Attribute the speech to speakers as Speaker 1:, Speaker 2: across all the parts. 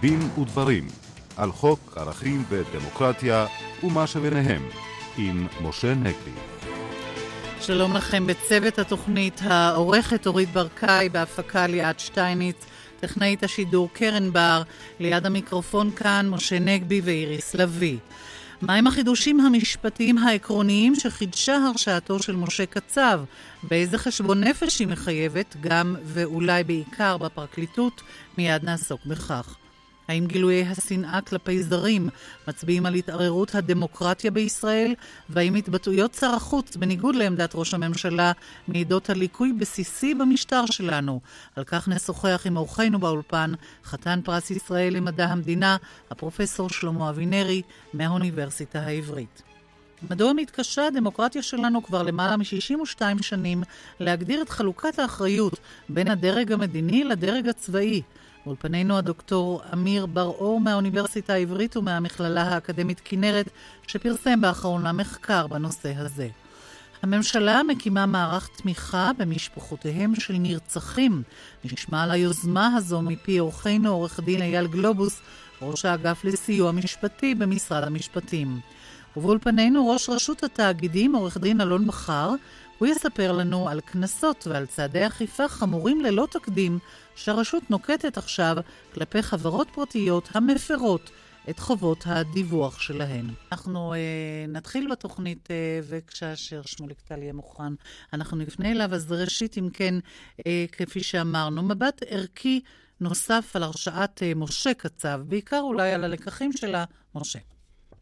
Speaker 1: דין ודברים על חוק ערכים ודמוקרטיה ומה שביניהם עם משה נגבי.
Speaker 2: שלום לכם בצוות התוכנית העורכת אורית ברקאי בהפקה ליאת שטייניץ, טכנאית השידור קרן בר, ליד המיקרופון כאן משה נגבי ואיריס לביא. מהם החידושים המשפטיים העקרוניים שחידשה הרשעתו של משה קצב? באיזה חשבון נפש היא מחייבת, גם ואולי בעיקר בפרקליטות? מיד נעסוק בכך. האם גילויי השנאה כלפי זרים מצביעים על התערערות הדמוקרטיה בישראל? והאם התבטאויות שר החוץ, בניגוד לעמדת ראש הממשלה, מעידות על ליקוי בסיסי במשטר שלנו? על כך נשוחח עם אורחנו באולפן, חתן פרס ישראל למדע המדינה, הפרופסור שלמה אבינרי, מהאוניברסיטה העברית. מדוע מתקשה הדמוקרטיה שלנו כבר למעלה מ-62 שנים להגדיר את חלוקת האחריות בין הדרג המדיני לדרג הצבאי? באולפנינו הדוקטור אמיר בר-אור מהאוניברסיטה העברית ומהמכללה האקדמית כנרת, שפרסם באחרונה מחקר בנושא הזה. הממשלה מקימה מערך תמיכה במשפחותיהם של נרצחים. נשמע על היוזמה הזו מפי עורכנו עורך דין אייל גלובוס, ראש האגף לסיוע משפטי במשרד המשפטים. ובאולפנינו ראש רשות התאגידים, עורך דין אלון בכר, הוא יספר לנו על קנסות ועל צעדי אכיפה חמורים ללא תקדים שהרשות נוקטת עכשיו כלפי חברות פרטיות המפרות את חובות הדיווח שלהן. אנחנו אה, נתחיל בתוכנית, אה, וכשאשר שמוליק טל יהיה מוכן, אנחנו נפנה אליו. אז ראשית, אם כן, אה, כפי שאמרנו, מבט ערכי נוסף על הרשעת אה, משה קצב, בעיקר אולי על הלקחים שלה, משה.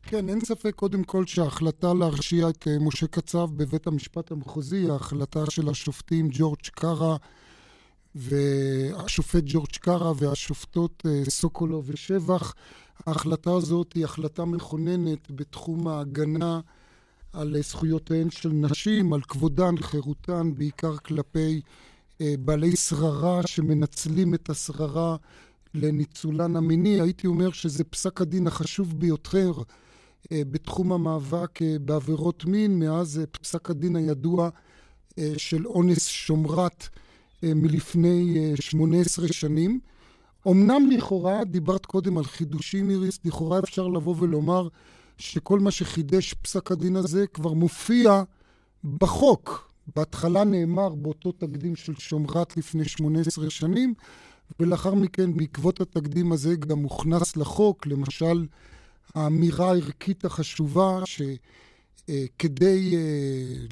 Speaker 3: כן, אין ספק קודם כל שההחלטה להרשיע את אה, משה קצב בבית המשפט המחוזי, ההחלטה של השופטים ג'ורג' קארה והשופט ג'ורג' קארה והשופטות אה, סוקולו ושבח, ההחלטה הזאת היא החלטה מכוננת בתחום ההגנה על אה, זכויותיהן של נשים, על כבודן, חירותן, בעיקר כלפי בעלי שררה שמנצלים את השררה לניצולן המיני. הייתי אומר שזה פסק הדין החשוב ביותר אה, בתחום המאבק אה, בעבירות מין, מאז אה, פסק הדין הידוע של אונס שומרת מלפני 18 שנים. אמנם לכאורה, דיברת קודם על חידושים, איריס, לכאורה אפשר לבוא ולומר שכל מה שחידש פסק הדין הזה כבר מופיע בחוק. בהתחלה נאמר באותו תקדים של שומרת לפני 18 שנים, ולאחר מכן, בעקבות התקדים הזה, גם הוכנס לחוק, למשל, האמירה הערכית החשובה שכדי אה,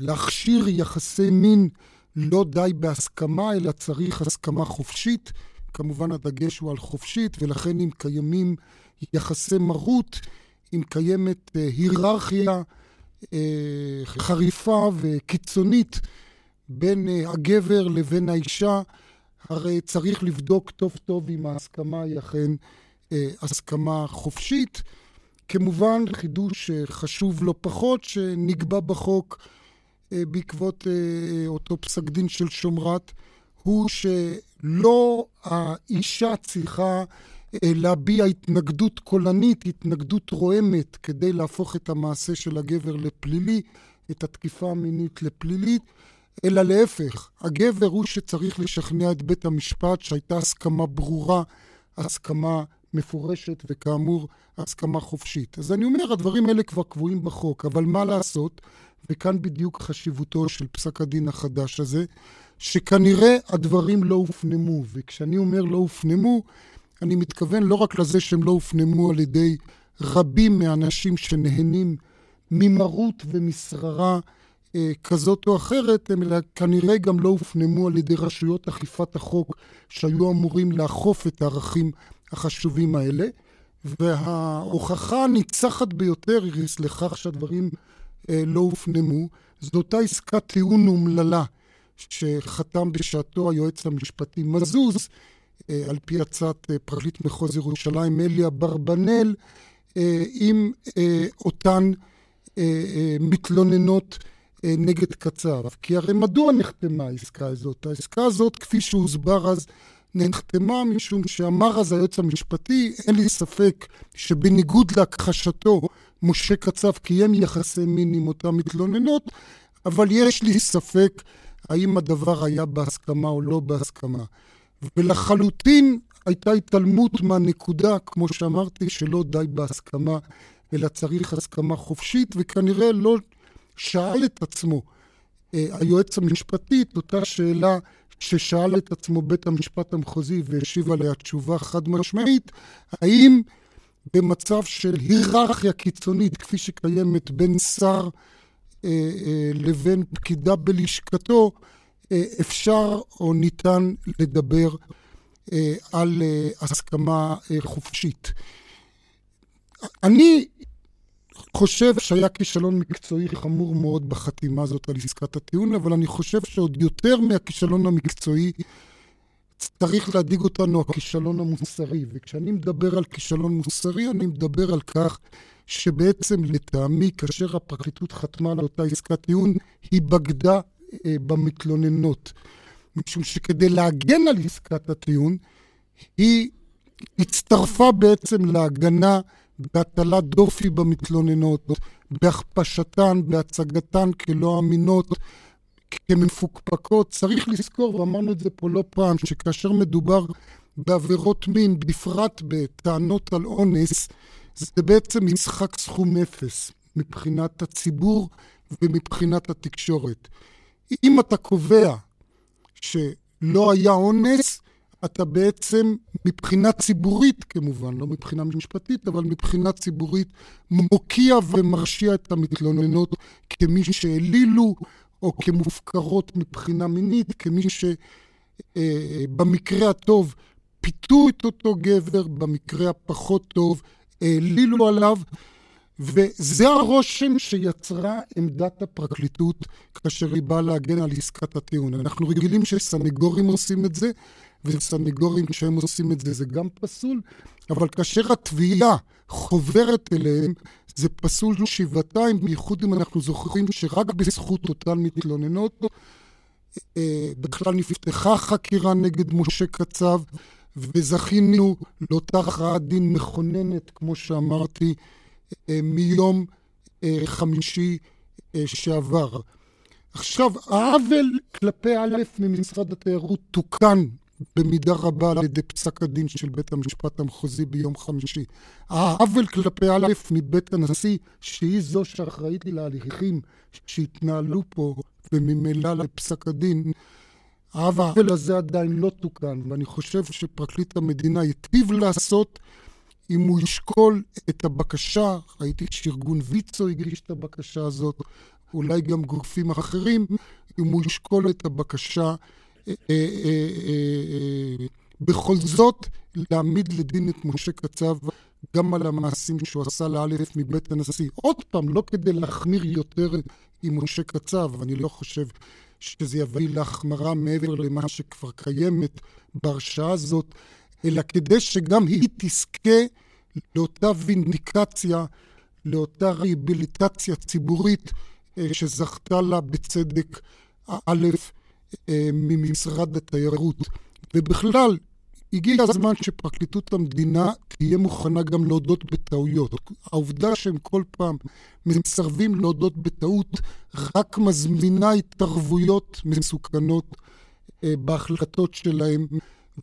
Speaker 3: להכשיר יחסי מין לא די בהסכמה, אלא צריך הסכמה חופשית. כמובן הדגש הוא על חופשית, ולכן אם קיימים יחסי מרות, אם קיימת אה, היררכיה אה, חריפה וקיצונית בין הגבר לבין האישה, הרי צריך לבדוק טוב טוב אם ההסכמה היא אכן הסכמה חופשית. כמובן, חידוש חשוב לא פחות, שנקבע בחוק אה, בעקבות אה, אותו פסק דין של שומרת, הוא שלא האישה צריכה אה, להביע התנגדות קולנית, התנגדות רועמת, כדי להפוך את המעשה של הגבר לפלילי, את התקיפה המינית לפלילית, אלא להפך, הגבר הוא שצריך לשכנע את בית המשפט שהייתה הסכמה ברורה, הסכמה מפורשת וכאמור הסכמה חופשית. אז אני אומר, הדברים האלה כבר קבועים בחוק, אבל מה לעשות, וכאן בדיוק חשיבותו של פסק הדין החדש הזה, שכנראה הדברים לא הופנמו, וכשאני אומר לא הופנמו, אני מתכוון לא רק לזה שהם לא הופנמו על ידי רבים מהאנשים שנהנים ממרות ומשררה אה, כזאת או אחרת, אלא כנראה גם לא הופנמו על ידי רשויות אכיפת החוק שהיו אמורים לאכוף את הערכים החשובים האלה. וההוכחה הניצחת ביותר, איריס, לכך שהדברים לא הופנמו, זו אותה עסקת טיעון אומללה שחתם בשעתו היועץ המשפטי מזוז, אה, על פי הצעת אה, פרקליט מחוז ירושלים, אליה ברבנאל, אה, עם אה, אותן אה, אה, מתלוננות אה, נגד קצב. כי הרי מדוע נחתמה העסקה הזאת? העסקה הזאת, כפי שהוסבר אז, נחתמה משום שאמר אז היועץ המשפטי, אין לי ספק שבניגוד להכחשתו, משה קצב קיים יחסי מין עם אותן מתלוננות, אבל יש לי ספק האם הדבר היה בהסכמה או לא בהסכמה. ולחלוטין הייתה התעלמות מהנקודה, כמו שאמרתי, שלא די בהסכמה, אלא צריך הסכמה חופשית, וכנראה לא שאל את עצמו אה, היועץ המשפטי את אותה שאלה ששאל את עצמו בית המשפט המחוזי והשיב עליה תשובה חד משמעית, האם במצב של היררכיה קיצונית כפי שקיימת בין שר אה, אה, לבין פקידה בלשכתו, אה, אפשר או ניתן לדבר אה, על אה, הסכמה אה, חופשית. אני חושב שהיה כישלון מקצועי חמור מאוד בחתימה הזאת על עסקת הטיעון, אבל אני חושב שעוד יותר מהכישלון המקצועי צריך להדאיג אותנו הכישלון המוסרי. וכשאני מדבר על כישלון מוסרי, אני מדבר על כך שבעצם לטעמי, כאשר הפרקליטות חתמה על אותה עסקת טיעון, היא בגדה אה, במתלוננות. משום שכדי להגן על עסקת הטיעון, היא הצטרפה בעצם להגנה בהטלת דופי במתלוננות, בהכפשתן, בהצגתן כלא אמינות, כמפוקפקות. צריך לזכור, ואמרנו את זה פה לא פעם, שכאשר מדובר בעבירות מין, בפרט בטענות על אונס, זה בעצם משחק סכום אפס מבחינת הציבור ומבחינת התקשורת. אם אתה קובע שלא היה אונס, אתה בעצם מבחינה ציבורית כמובן, לא מבחינה משפטית, אבל מבחינה ציבורית מוקיע ומרשיע את המתלוננות כמי שהעלילו או כמופקרות מבחינה מינית, כמי שבמקרה אה, הטוב פיתו את אותו גבר, במקרה הפחות טוב העלילו עליו, וזה הרושם שיצרה עמדת הפרקליטות כאשר היא באה להגן על עסקת הטיעון. אנחנו רגילים שסנגורים עושים את זה, וסנגורים כשהם עושים את זה זה גם פסול, אבל כאשר התביעה חוברת אליהם, זה פסול שבעתיים, בייחוד אם אנחנו זוכרים שרק בזכות אותן מתלוננות אה, בכלל נפתחה חקירה נגד משה קצב, וזכינו לאותה הכרעת דין מכוננת, כמו שאמרתי, אה, מיום אה, חמישי שעבר. עכשיו, העוול כלפי א' ממשרד התיירות תוקן במידה רבה על ידי פסק הדין של בית המשפט המחוזי ביום חמישי. העוול כלפי א' מבית הנשיא, שהיא זו שאחראית להליכים שהתנהלו פה, וממילא לפסק הדין, העוול הזה עדיין לא תוקן, ואני חושב שפרקליט המדינה היטיב לעשות אם הוא ישקול את הבקשה, ראיתי שארגון ויצו הגיש את הבקשה הזאת, אולי גם גופים אחרים, אם הוא ישקול את הבקשה בכל זאת להעמיד לדין את משה קצב גם על המעשים שהוא עשה לאלף מבית הנשיא. עוד פעם, לא כדי להחמיר יותר עם משה קצב, אני לא חושב שזה יביא להחמרה מעבר למה שכבר קיימת בהרשעה הזאת, אלא כדי שגם היא תזכה לאותה וינדיקציה, לאותה ריביליטציה ציבורית שזכתה לה בצדק, א', אה, ממשרד התיירות. ובכלל, הגיע הזמן שפרקליטות המדינה תהיה מוכנה גם להודות בטעויות. העובדה שהם כל פעם מסרבים להודות בטעות רק מזמינה התערבויות מסוכנות אה, בהחלטות שלהם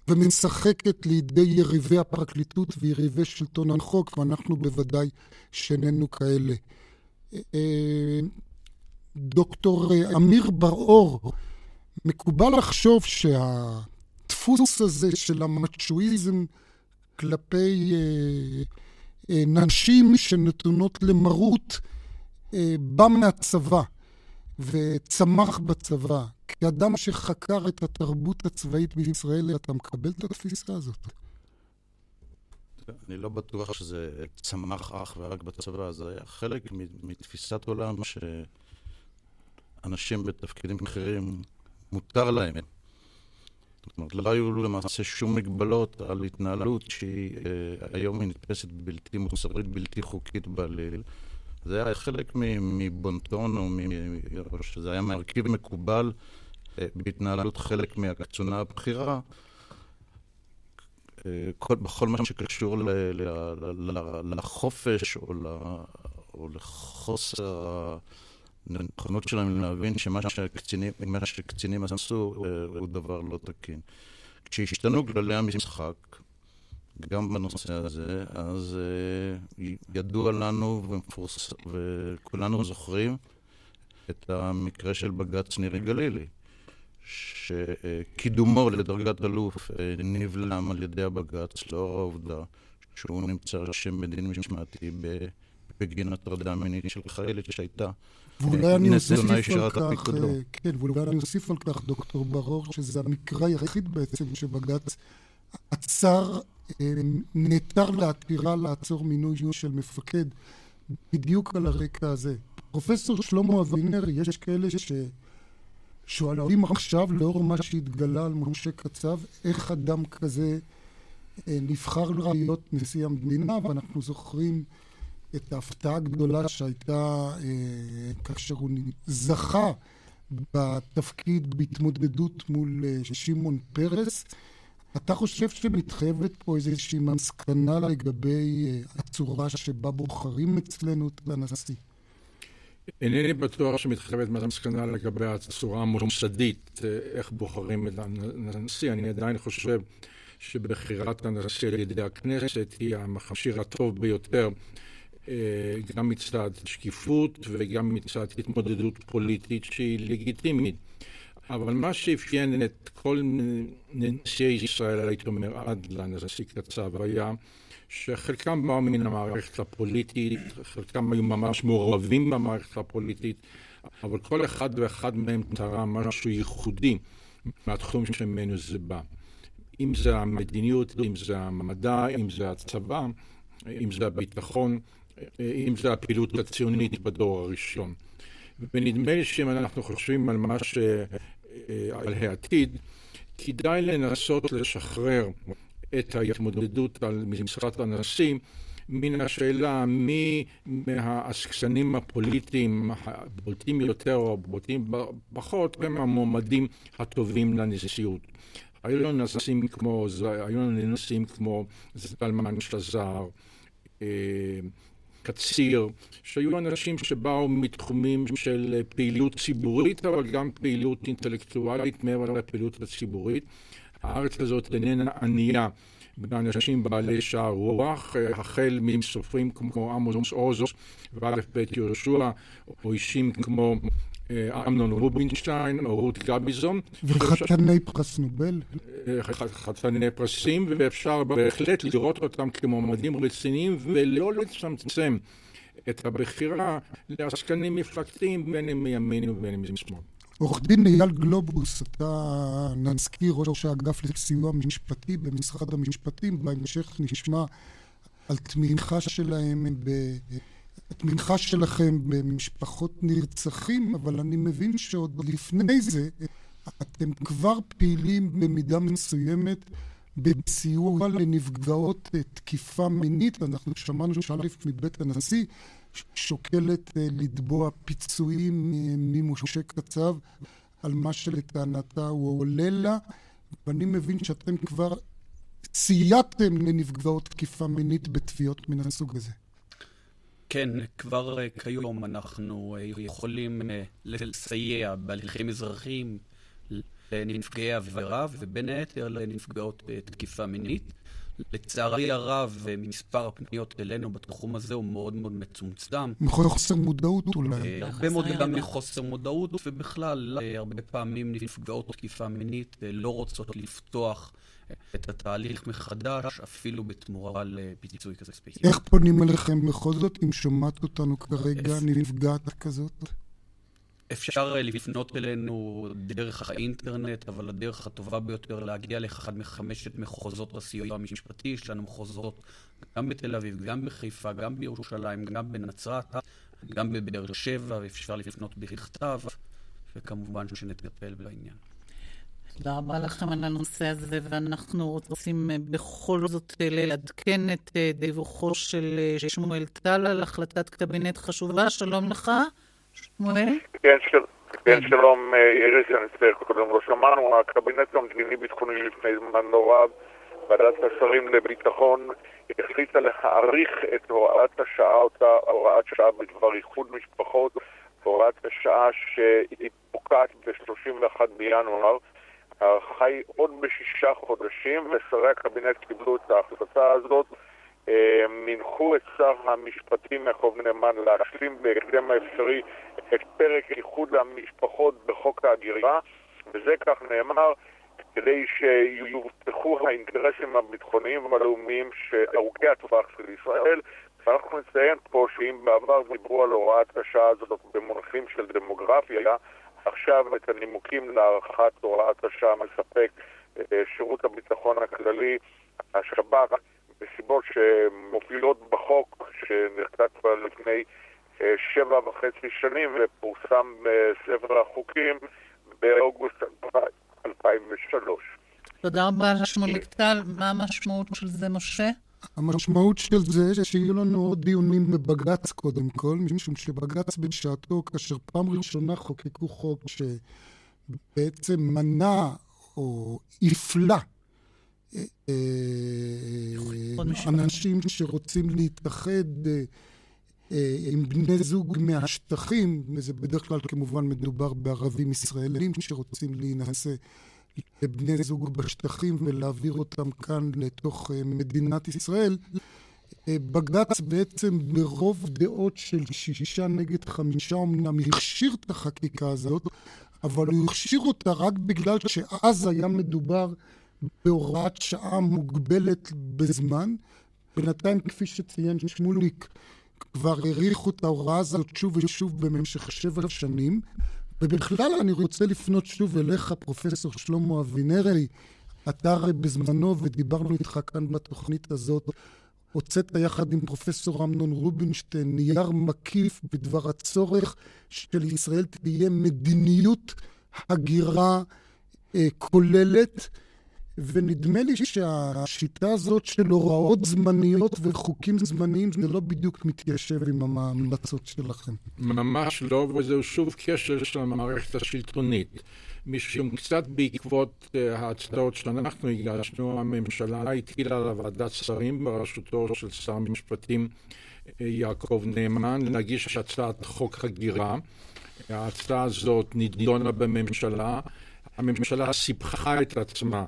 Speaker 3: ומשחקת לידי יריבי הפרקליטות ויריבי שלטון החוק, ואנחנו בוודאי שאיננו כאלה. אה, דוקטור אמיר בר-אור, מקובל לחשוב שהדפוס הזה של המצ'ואיזם כלפי אה, אה, נשים שנתונות למרות אה, בא מהצבא וצמח בצבא. כאדם שחקר את התרבות הצבאית בישראל, אתה מקבל את התפיסה הזאת?
Speaker 4: אני לא בטוח שזה צמח אך ורק בצבא, זה היה חלק מתפיסת עולם שאנשים בתפקידים אחרים מותר להם. זאת אומרת, לא היו למעשה שום מגבלות על התנהלות שהיא אה, היום היא נתפסת בלתי מוסרית, בלתי חוקית בעליל. זה היה חלק מבונטון, או, שזה היה מרכיב מקובל אה, בהתנהלות חלק מהקצונה הבכירה. אה, כל, בכל מה שקשור ל, ל, ל, ל, לחופש או, ל, או לחוסר הנכונות שלהם להבין שמה שהקצינים, שהקצינים עשו אה, הוא דבר לא תקין. כשהשתנו כללי המשחק, גם בנושא הזה, אז uh, ידוע לנו ומפורס... וכולנו זוכרים את המקרה של בג"ץ נירי גלילי, שקידומו לדרגת אלוף אה, נבלם על ידי הבג"ץ לאור העובדה שהוא נמצא שם בדין משמעתי בגין הטרדה מינית של חיילת שהייתה
Speaker 3: ואולי אני אוסיף על כך, כן, ואולי אני אוסיף על כך, דוקטור ברור, שזה המקרה היחיד בעצם שבג"ץ עצר, אה, נעתר לעתירה לעצור מינוי של מפקד בדיוק על הרקע הזה. פרופסור שלמה אבינר, יש כאלה ששואלים עכשיו, לאור מה שהתגלה על משה קצב, איך אדם כזה אה, נבחר להיות נשיא המדינה, ואנחנו זוכרים את ההפתעה הגדולה שהייתה אה, כאשר הוא זכה בתפקיד בהתמודדות מול אה, שמעון פרס. אתה חושב שמתחייבת פה איזושהי מסקנה לגבי אה, הצורה שבה בוחרים אצלנו את הנשיא?
Speaker 5: אינני בטוח שמתחייבת מסקנה לגבי הצורה המוסדית, איך בוחרים את הנשיא. אני עדיין חושב שבחירת הנשיא על ידי הכנסת היא המכשיר הטוב ביותר גם מצד שקיפות וגם מצד התמודדות פוליטית שהיא לגיטימית. אבל מה שאפיין את כל נשיאי ישראל, הייתי אומר, עד לנשיא קצב, היה שחלקם באו מן המערכת הפוליטית, חלקם היו ממש מעורבים במערכת הפוליטית, אבל כל אחד ואחד מהם תרם משהו ייחודי מהתחום שממנו זה בא. אם זה המדיניות, אם זה המדע, אם זה הצבא, אם זה הביטחון, אם זה הפעילות הציונית בדור הראשון. ונדמה לי שאם אנחנו חושבים על מה ש... על העתיד, כדאי לנסות לשחרר את ההתמודדות על משרת הנשיא מן השאלה מי מהעסקנים הפוליטיים הבולטים יותר או הבולטים פחות הם המועמדים הטובים לנשיאות. היו לנו נשיאים כמו, היו לנו נשיאים כמו זלמן שזר, אה, קציר, שהיו אנשים שבאו מתחומים של פעילות ציבורית, אבל גם פעילות אינטלקטואלית מעבר לפעילות הציבורית. הארץ הזאת איננה ענייה באנשים בעלי שער רוח, החל מסופרים כמו עמוס עוזוס וא' ב' יהושע, או אישים כמו אמנון רובינשטיין או רות גביזון.
Speaker 3: וחתני פרס נובל.
Speaker 5: אה, חתני פרסים, ואפשר בהחלט לראות אותם כמועמדים רציניים ולא לצמצם את הבחירה לעסקנים מפלגתיים בין אם מימין ובין אם משמאל.
Speaker 3: עורך דין אייל גלובוס, אתה נזכיר ראש האגף לסיוע משפטי במשרד המשפטים, בהמשך נשמע על תמיכה שלהם ב... התמיכה שלכם במשפחות נרצחים, אבל אני מבין שעוד לפני זה אתם כבר פעילים במידה מסוימת בסיוע לנפגעות תקיפה מינית. אנחנו שמענו שא' מבית הנשיא שוקלת אה, לתבוע פיצויים ממשה קצב על מה שלטענתה הוא עולה לה, ואני מבין שאתם כבר סייעתם לנפגעות תקיפה מינית בתביעות מן הסוג הזה.
Speaker 6: כן, כבר אה, כיום אנחנו אה, יכולים אה, לסייע בהליכים אזרחיים לנפגעי עבירה, ובין היתר לנפגעות תקיפה מינית. לצערי הרב, מספר הפניות אלינו בתחום הזה הוא מאוד מאוד מצומצם.
Speaker 3: מחוסר מודעות אולי.
Speaker 6: הרבה מאוד גם מחוסר מודעות, ובכלל, הרבה פעמים נפגעות תקיפה מינית לא רוצות לפתוח את התהליך מחדש, אפילו בתמורה לפיצוי כזה ספציפי.
Speaker 3: איך פונים אליכם בכל זאת, אם שומעת אותנו כרגע נפגעת כזאת?
Speaker 6: אפשר לפנות אלינו דרך האינטרנט, אבל הדרך הטובה ביותר להגיע לאחד מחמשת מחוזות הסיוע המשפטי, יש לנו מחוזות גם בתל אביב, גם בחיפה, גם בירושלים, גם בנצרת, גם בבאר שבע, ואפשר לפנות בכתב, וכמובן שנטפל בעניין.
Speaker 2: תודה רבה לכם על הנושא הזה, ואנחנו רוצים אה, בכל זאת אה, לעדכן את אה, דיווחו של שמואל טל על החלטת קבינט חשובה. שלום לך, שמואל.
Speaker 7: כן, של... כן, שלום, איריס, אני מצטער, קודם לא שמענו, הקבינט המדיני-ביטחוני לפני זמן לא רב, ועדת השרים לביטחון החליטה להאריך את הוראת השעה, אותה הוראת שעה בדבר איחוד משפחות, הוראת השעה שהיא פוקעת ב-31 בינואר. ההארכה היא עוד בשישה חודשים, ושרי הקבינט קיבלו את ההחלטה הזאת. מנחו את שר המשפטים יעקב נאמן להשלים בהקדם האפשרי את פרק איחוד המשפחות בחוק ההגירה, וזה כך נאמר כדי שיובטחו האינטרסים הביטחוניים והלאומיים ארוכי הטווח של ישראל. ואנחנו נציין פה שאם בעבר דיברו על הוראת השעה הזאת במונחים של דמוגרפיה, עכשיו את הנימוקים להארכת הוראת השעה מספק אה, שירות הביטחון הכללי, השב"כ, בסיבות שמובילות בחוק שנחקק כבר לפני אה, שבע וחצי שנים ופורסם בספר החוקים באוגוסט 2003.
Speaker 2: תודה רבה, שמוליק טל. מה המשמעות של זה, משה?
Speaker 3: המשמעות של זה שיהיו לנו עוד דיונים בבג"ץ קודם כל, משום שבג"ץ בשעתו, כאשר פעם ראשונה חוקקו חוק שבעצם מנע או הפלה אה, אה, אנשים שרוצים להתאחד אה, עם בני זוג מהשטחים, וזה בדרך כלל כמובן מדובר בערבים ישראלים שרוצים להינשא לבני זוג בשטחים ולהעביר אותם כאן לתוך מדינת ישראל. בג"ץ בעצם ברוב דעות של שישה נגד חמישה אמנם הכשיר את החקיקה הזאת, אבל הוא הכשיר אותה רק בגלל שאז היה מדובר בהוראת שעה מוגבלת בזמן. בינתיים, כפי שציין שמוליק, כבר האריכו את ההוראה הזאת שוב ושוב במשך שבע שנים. ובכלל אני רוצה לפנות שוב אליך, פרופסור שלמה אבינרי. אתה הרי בזמנו, ודיברנו איתך כאן בתוכנית הזאת, הוצאת יחד עם פרופסור אמנון רובינשטיין נייר מקיף בדבר הצורך של ישראל תהיה מדיניות הגירה אה, כוללת. ונדמה לי שהשיטה הזאת של הוראות זמניות וחוקים זמניים זה לא בדיוק מתיישב עם ההמלצות שלכם.
Speaker 5: ממש לא, וזהו שוב קשר של המערכת השלטונית. משום קצת בעקבות uh, ההצעות שאנחנו הגשנו, הממשלה הטילה על ועדת שרים בראשותו של שר המשפטים uh, יעקב נאמן להגיש הצעת חוק הגירה. ההצעה הזאת נידונה בממשלה. הממשלה סיפחה את עצמה אה,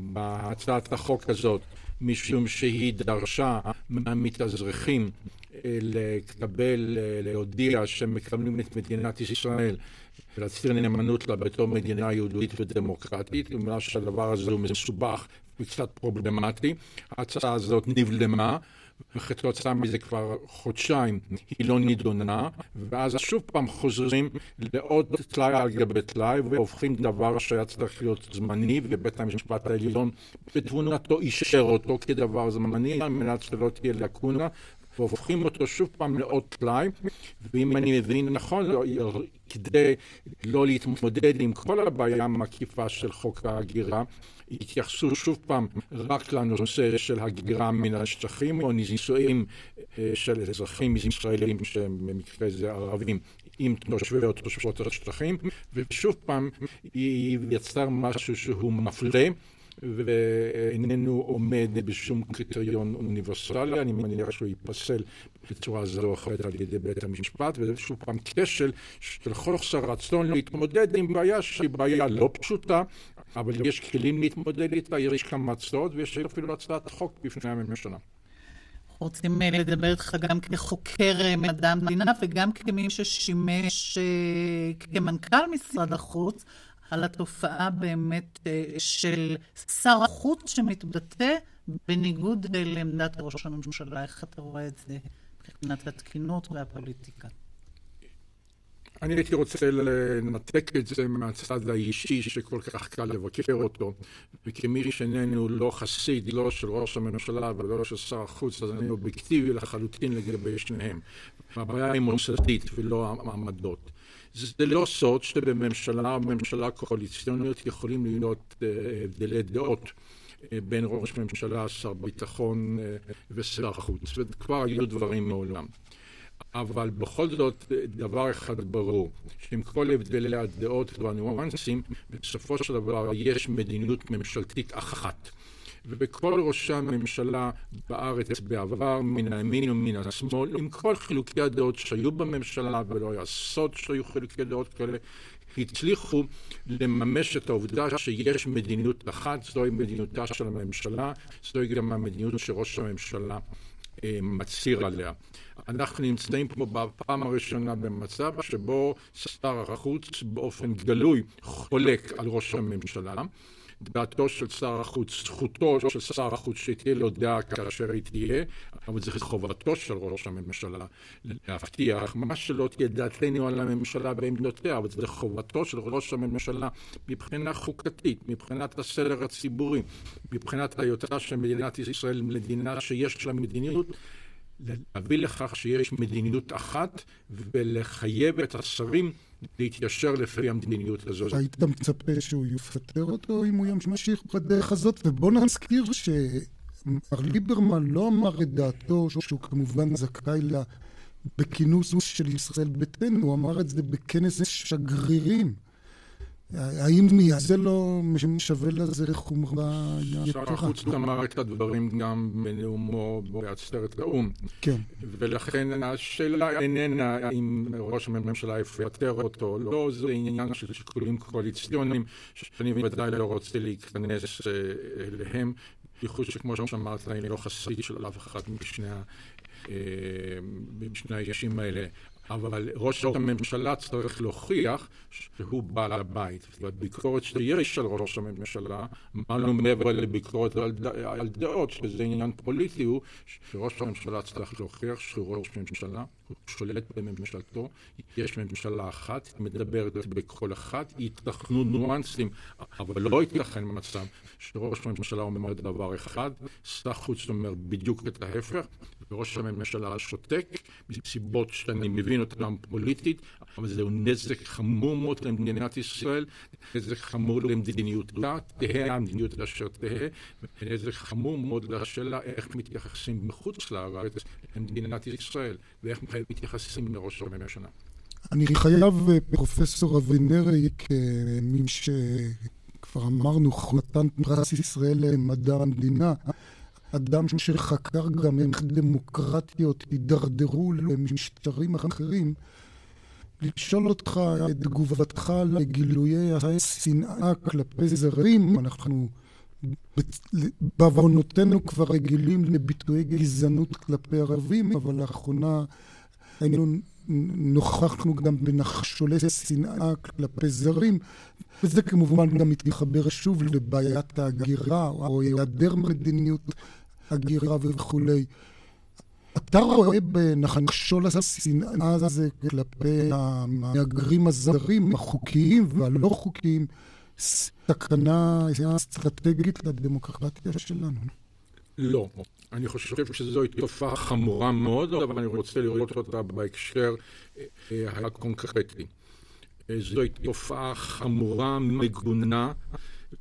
Speaker 5: בהצעת החוק הזאת, משום שהיא דרשה מהמתאזרחים אה, לקבל, אה, להודיע שהם מקבלים את מדינת ישראל ולהצהיר נאמנות לה בתור מדינה יהודית ודמוקרטית, בגלל שהדבר הזה הוא מסובך וקצת פרובלמטי. ההצעה הזאת נבלמה. וכתוצאה מזה כבר חודשיים היא לא נידונה, ואז שוב פעם חוזרים לעוד טלאי על גבי טלאי, והופכים דבר שהיה צריך להיות זמני, ובית המשפט העליון בתבונתו אישר אותו כדבר זמני, על מנת שלא תהיה לקונה, והופכים אותו שוב פעם לעוד טלאי, ואם אני מבין נכון, לא, כדי לא להתמודד עם כל הבעיה המקיפה של חוק ההגירה, התייחסו שוב פעם רק לנושא של הגירה מן השטחים או נישואים אה, של אזרחים ישראלים שהם במקרה זה ערבים עם תושבי או תושבות השטחים ושוב פעם יצר משהו שהוא מפלה ואיננו עומד בשום קריטריון אוניברסלי, אני מניח שהוא ייפסל בצורה זו או אחרת על ידי בית המשפט, וזה שוב פעם כשל של חוסר רצון להתמודד עם בעיה שהיא בעיה לא פשוטה, אבל יש כלים להתמודד איתה, יש כמה הצעות ויש אפילו הצעת חוק בפני הממשלה.
Speaker 2: רוצים אה, לדבר איתך גם כחוקר אה, מדע המדינה וגם כמי ששימש אה, כמנכ"ל משרד החוץ על התופעה באמת של שר החוץ שמתבטא בניגוד לעמדת ראש הממשלה. איך אתה רואה את זה מבחינת התקינות והפוליטיקה?
Speaker 5: אני הייתי רוצה לנתק את זה מהצד האישי שכל כך קל לבקר אותו, וכמי שאיננו לא חסיד, לא של ראש הממשלה ולא של שר החוץ, אז אני אובייקטיבי לחלוטין לגבי שניהם. הבעיה היא מוסדית ולא העמדות. זה לא סוד שבממשלה או בממשלה קואליציוניות יכולים להיות אה, הבדלי דעות. אה, בין ראש ממשלה, שר ביטחון אה, ושר החוץ, וכבר היו דברים מעולם. אבל בכל זאת דבר אחד ברור, שעם כל הבדלי הדעות והניואנסים, בסופו של דבר יש מדיניות ממשלתית אחת. ובכל ראשי הממשלה בארץ בעבר, מן הימין ומן השמאל, עם כל חילוקי הדעות שהיו בממשלה, ולא היה סוד שהיו חילוקי דעות כאלה, הצליחו לממש את העובדה שיש מדיניות אחת, זוהי מדיניותה של הממשלה, זוהי גם המדיניות שראש הממשלה אה, מצהיר עליה. אנחנו נמצאים פה בפעם הראשונה במצב שבו שר החוץ באופן גלוי חולק על ראש הממשלה. דעתו של שר החוץ, זכותו של שר החוץ שתהיה לו דעה כאשר היא תהיה, אבל זו חובתו של ראש הממשלה להבטיח מה שלא תהיה דעתנו על הממשלה ועמדותיה, אבל זו חובתו של ראש הממשלה מבחינה חוקתית, מבחינת הסדר הציבורי, מבחינת היותה של מדינת ישראל מדינה שיש לה מדיניות להביא לכך שיש מדיניות אחת ולחייב את השרים להתיישר לפי המדיניות הזאת.
Speaker 3: היית מצפה שהוא יפטר אותו אם הוא ימשיך בדרך הזאת? ובוא נזכיר שמר ליברמן לא אמר את דעתו, שהוא כמובן זכאי לה בכינוס של ישראל ביתנו, הוא אמר את זה בכנס שגרירים. האם זה לא שווה לזה חומרה
Speaker 5: יתרה? שר החוץ אמר את הדברים גם בנאומו בעצרת האו"ם.
Speaker 3: כן.
Speaker 5: ולכן השאלה איננה אם ראש הממשלה יפטר אותו, לא, זה עניין של שיקולים קואליציוניים, שאני ודאי לא רוצה להיכנס אה, אליהם, בייחוד שכמו שאמרת, אני לא חסיד של אף אחד משני אה, האישים האלה. אבל ראש הממשלה צריך להוכיח שהוא בעל הבית. והביקורת שיש על ראש הממשלה, אמרנו מעבר לביקורת על, דעות, שזה עניין פוליטי, הוא שראש הממשלה צריך להוכיח שהוא ראש ממשלה, שולט בממשלתו, יש ממשלה אחת, מדברת בכל אחת, ייתכנו ניואנסים, אבל לא ייתכן מצב שראש הממשלה אומר דבר אחד, שר חוץ אומר בדיוק את ההפך, וראש הממשלה שותק, מסיבות שאני מבין אותן פוליטית, אבל זהו נזק חמור מאוד למדינת ישראל, נזק חמור למדיניותה, תהא המדיניות אשר תהא, ונזק חמור מאוד לשאלה איך מתייחסים מחוץ לארץ למדינת ישראל, ואיך מתייחסים לראש הממשלה.
Speaker 3: אני חייב, פרופסור אבינרי, כמי שכבר אמרנו, חתן פרס ישראל למדע המדינה, אדם שחקר גם איך דמוקרטיות הידרדרו למשטרים אחרים, לשאול אותך את תגובתך לגילויי השנאה כלפי זרים. אנחנו בעוונותינו כבר רגילים לביטויי גזענות כלפי ערבים, אבל לאחרונה היינו נוכחנו גם בנחשולי שנאה כלפי זרים, וזה כמובן גם מתחבר שוב לבעיית ההגירה או היעדר מדיניות הגירה וכולי. אתה רואה בנחשול השנאה הזה כלפי המהגרים הזרים, החוקיים והלא חוקיים, סכנה אסטרטגית לדמוקרטיה שלנו?
Speaker 5: לא. אני חושב שזוהי תופעה חמורה מאוד, אבל אני רוצה לראות אותה בהקשר אה, הקונקרטי. זוהי תופעה חמורה, מגונה,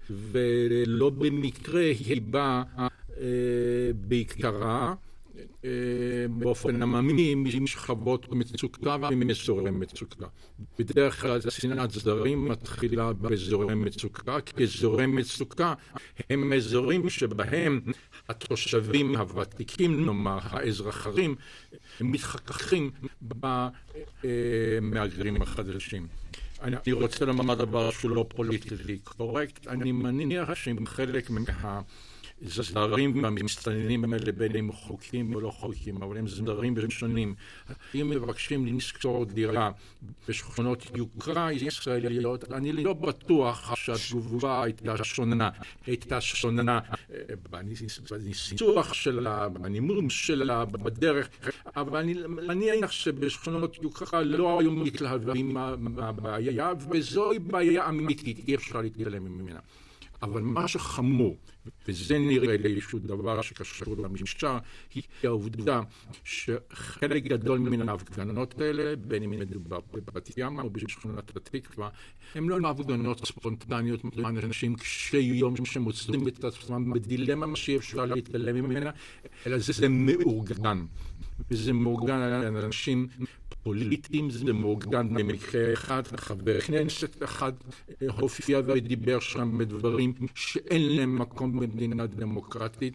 Speaker 5: ולא במקרה היא באה אה, בעיקרה אה, באופן עממי משכבות מצוקה ומאזורי מצוקה. בדרך כלל שנאת זרים מתחילה באזורי מצוקה, כי אזורי מצוקה הם אזורים שבהם התושבים הוותיקים, נאמר האזרחים, מתחככים במהגרים החדשים. אני רוצה לומר דבר שהוא לא פוליטי קורקט, אני מניח שאם חלק מה... זרים והמסתננים האלה בין אם חוקיים או לא חוקיים, אבל הם זרים ראשונים. אם מבקשים לשכור דירה בשכונות יוקרה ישראליות, אני לא בטוח שהתגובה הייתה שונה. הייתה שונה בניסוח שלה, בנימום שלה, בדרך, אבל אני מניח שבשכונות יוקרה לא היו מתלהבים מהבעיה, וזוהי בעיה אמיתית, אי אפשר להתעלם ממנה. אבל מה שחמור, וזה נראה לי איזשהו דבר שקשור למשטר, היא העובדה שחלק גדול מן ההפגנות האלה, בין אם מדובר בבת ים או בשכונת התקווה, הן לא הפגנות ספונטניות אנשים קשי יום שמוצאים את עצמם בדילמה שאי אפשר להתעלם ממנה, אלא זה מאורגן. וזה מאורגן על אנשים פוליטיים, זה מאורגן במקרה אחד, חבר כנסת אחד הופיע ודיבר שם בדברים שאין להם מקום במדינה דמוקרטית,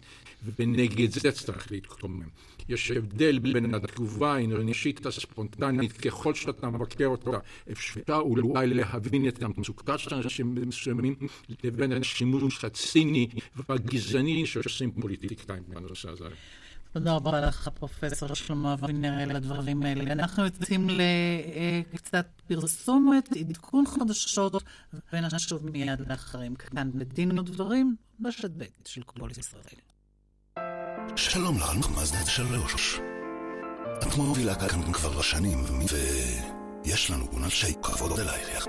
Speaker 5: ונגד זה צריך להתקומם. יש הבדל בין התגובה האנושית הספונטנית, ככל שאתה מבקר אותה, אפשר אולי להבין את המצוקה של אנשים מסוימים, לבין השימוש הציני והגזעני שעושים פוליטיקאים בנושא הזה.
Speaker 2: תודה רבה לך, פרופסור שלמה אבינר, על הדברים האלה. אנחנו יוצאים לקצת פרסומת, עדכון חדשות, ונשוב מיד לאחרים כאן בדין ודברים, בשד ב' של כל ישראל.
Speaker 8: שלום לך, מזדה שלוש. את מובילה כאן כבר שנים, ויש לנו אנשי כבוד אלייך.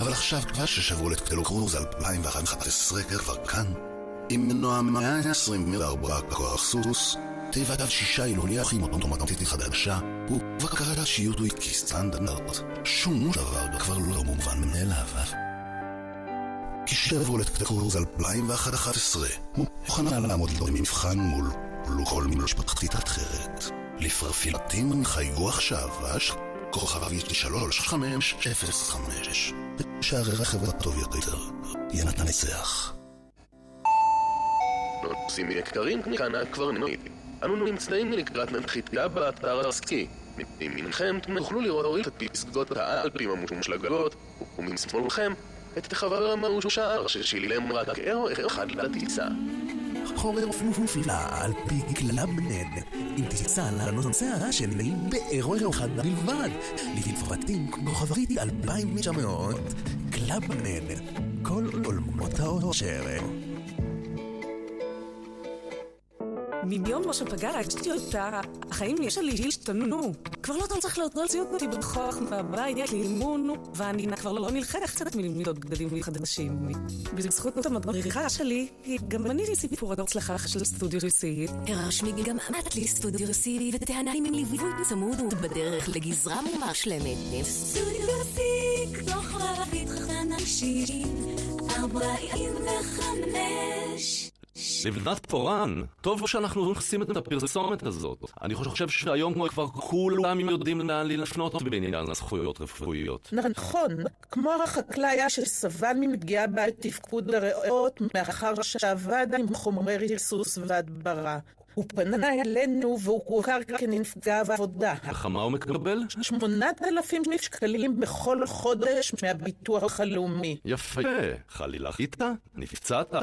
Speaker 8: אבל עכשיו כבר ששברו לתקלו קרוז 2011 כבר כאן, עם מנוע 124 כוח סוס, תיבת שישה הילולי אחים אוטומטית חדשה, ובקרת שיוט כסטנדרט. שום דבר כבר לא מובן מאליו. כי שברולט קרוז 2011 מוכנה לעמוד במבחן מול כל משפחתית אחרת. לפרפילטים חייגו עכשיו, כוכב 3505 שערי רכב הטוב יותר ינצח.
Speaker 9: נוסעים יקרים מכאן הקברניט. אנו נמצאים לקראת נחיתה באתר הסקי. מימינכם תוכלו לראות את פסגות האלפים המושלגות, ומשמאלכם את חבר המאושר ששילם רק אירו אחד לטיסה.
Speaker 10: חורף מופלא על פי קלאב מד, עם טיסה לנוסע שני באירו אחד בלבד. לפרטים כוכבית 2900, קלאב מד, כל עולמות האושר.
Speaker 11: מיום שפגשתי אותה, החיים שלי השתנו. כבר לא צריך להוציא אותי בכוח מהבית לאימון, ואני כבר לא נלחצת מלמדוד בגדים חדשים. בזכות המדריכה שלי, גם אני סיפור הצלחה של סטודיו C.
Speaker 12: הרשמי גם עמדת לי סטודיו C וטעניים עם ליווי צמוד בדרך לגזרה מושלמת.
Speaker 13: סטודיו C, תוך ערבית חנשים, ארבעים וחמש.
Speaker 14: לבנת פורן, טוב שאנחנו עושים את הפרסומת הזאת. אני חושב שהיום כבר כולם יודעים לאן לפנות בעניין הזכויות רפואיות.
Speaker 15: נכון, כמו החקלאי שסבל מפגיעה בתפקוד הריאות מאחר שעבד עם חומרי ריסוס והדברה. הוא פנה אלינו והוא הוכר כנפגע עבודה.
Speaker 14: וכמה הוא מקבל?
Speaker 15: שמונת אלפים שקלים בכל חודש מהביטוח הלאומי.
Speaker 14: יפה. חלילה חיטה? נפצעת?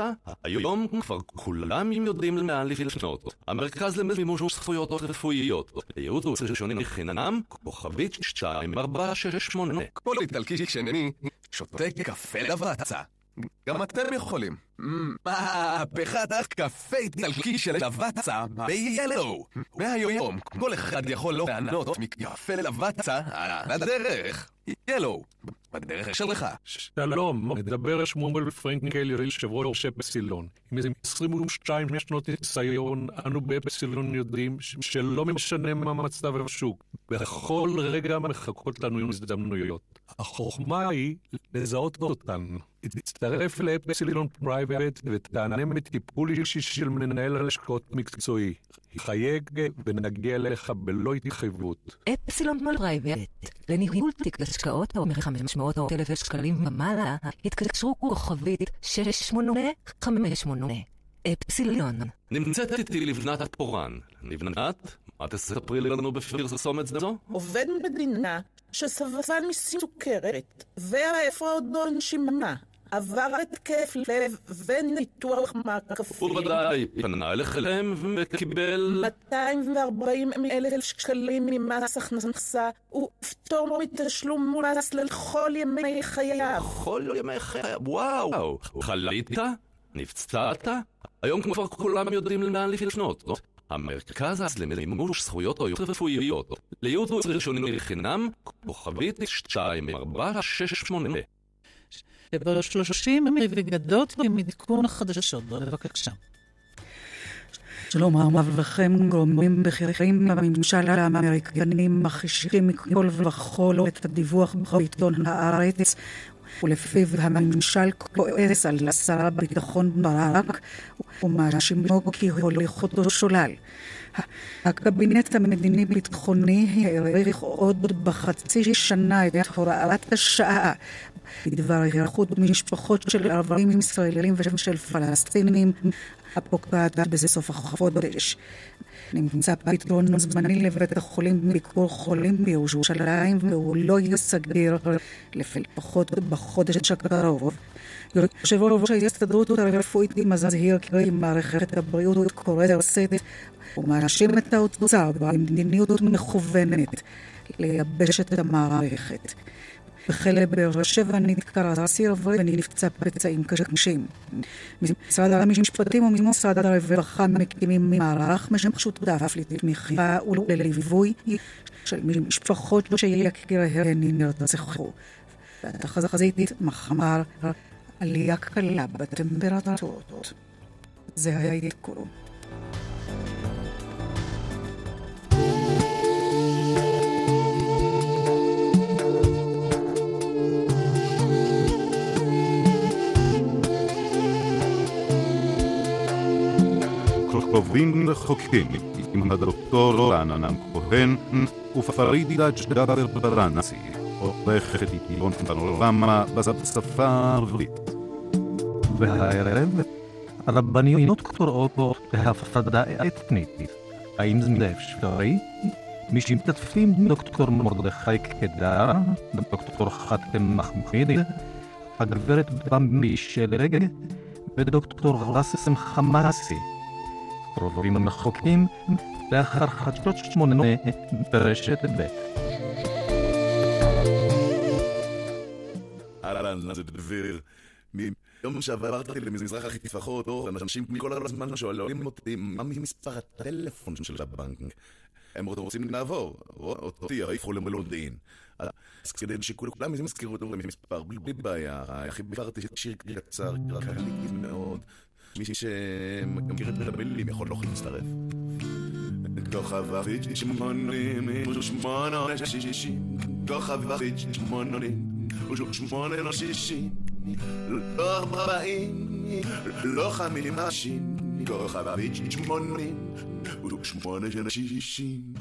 Speaker 14: היום כבר כולם יודעים לאן לפנות. המרכז למימוש זכויות רפואיות. ייעוץ ראשוני חינם, כוכבית 2468.
Speaker 16: כל איטלקי שני שותה קפה לבצע. גם אתם יכולים. מהפכת הקפה איטלקי של לבצע ב-Yellow. מהיום כל אחד יכול לא לענות מקפה ללבצע על הדרך. Yellow, בדרך שלך.
Speaker 5: שלום, מדבר שמואל פרנקל, יושב ראש אפסילון. עם איזה 22 שנות ניסיון, אנו באפסילון יודעים שלא משנה מה מצב השוק. בכל רגע מחכות לנו הזדמנויות. החוכמה היא לזהות אותן. תצטרף לאפסילון פרייבט ותיהנה מטיפול אישי של מנהל השקעות מקצועי. חייג ונגיע אליך בלא התחייבות.
Speaker 12: אפסילון פרייבט, לניהול תיק השקעות החל מ-500 אלף שקלים ומעלה, התקשרו כוכבית 6858. אפסילון.
Speaker 14: נמצאת איתי לבנת הפורן. לבנת, מה תספרי לנו בפרסומת זו?
Speaker 15: עובד מדינה שסבל מסוכרת והפרעות בנשימה. עבר התקף לב וניתוח מעקפים.
Speaker 14: ובוודאי, פנה אליכם וקיבל...
Speaker 15: 240 אלף שקלים ממס הכנסה ופטור מתשלום מס לכל ימי חייו.
Speaker 14: כל ימי חייו, וואו. חלית? נפצעת? היום כבר כולם יודעים לאן לפנות. המרכז למימוש זכויות רפואיות. לייעוץ ראשוני חינם, כוכבית 2468.
Speaker 2: ובשלושים מרבגדות עם עדכון החדשות. בבקשה.
Speaker 17: שלום הרב לכם, גורמים בכירים בממשל האמריקנים מכחישים מכל וכול את הדיווח בעיתון הארץ ולפיו הממשל כועס על שר הביטחון ברק ומאשימו כי הוליך אותו שולל. הקבינט המדיני-ביטחוני האריך עוד בחצי שנה את הוראת השעה בדבר היערכות משפחות של ערבים ישראלים ושל פלסטינים הפוקעת בסוף החודש. נמצא פתרון זמני לבית החולים ביקור חולים בירושלים והוא לא ייסגר לפחות בחודש הקרוב. יושב ראש ההסתדרות הרפואית מזהיר כי מערכת הבריאות קורסת ומאשים את האוצר במדיניות מכוונת לייבש את המערכת. בכלא באר שבע נדקר אסיר ונפצע פצעים קשים. משרד המשפטים ומשרד הרווחה מקימים מערך משותף לתמיכה ולליווי של משפחות שיקיריהן נרצחו. והתחזית מחמר עלייה קלה בטמפרטורות. זה היה עדכון.
Speaker 1: קרובים רחוקים עם הדוקטור רענן כהן ופרידה ג'אבר ברנסי, עורכת עיתון פנורמה בשפה הערבית.
Speaker 18: והערב הרבניות קוראות בו בהפרדה אתנית. האם זה אפשרי? משתתפים דוקטור מרדכי קדר, דוקטור חאתם מחמוד, הגברת במבי שלג ודוקטור רסם חמאסי. קרובים רחוקים לאחר חדשות שמונה ברשת ב'.
Speaker 8: אהלן, זה דביר. מיום שעברתי למזרח הטפחות, אנשים מכל הזמן שואלים אותי מה מספר הטלפון של הבנק. הם רוצים לעבור, אותי יעיפו למודיעין. אז כדי שכולם יזכרו אותו למספר, בלי בעיה, הכי ביברתי שיר קצר, קליט מאוד. מי שמכיר את המילים יכול לא להצטרף. כוכב אביץ' שמונים ושמונה שישים כוכב אביץ' שמונים ושמונה שישים לא ארבעים לא חמישים כוכב אביץ' שמונים ושמונה שישים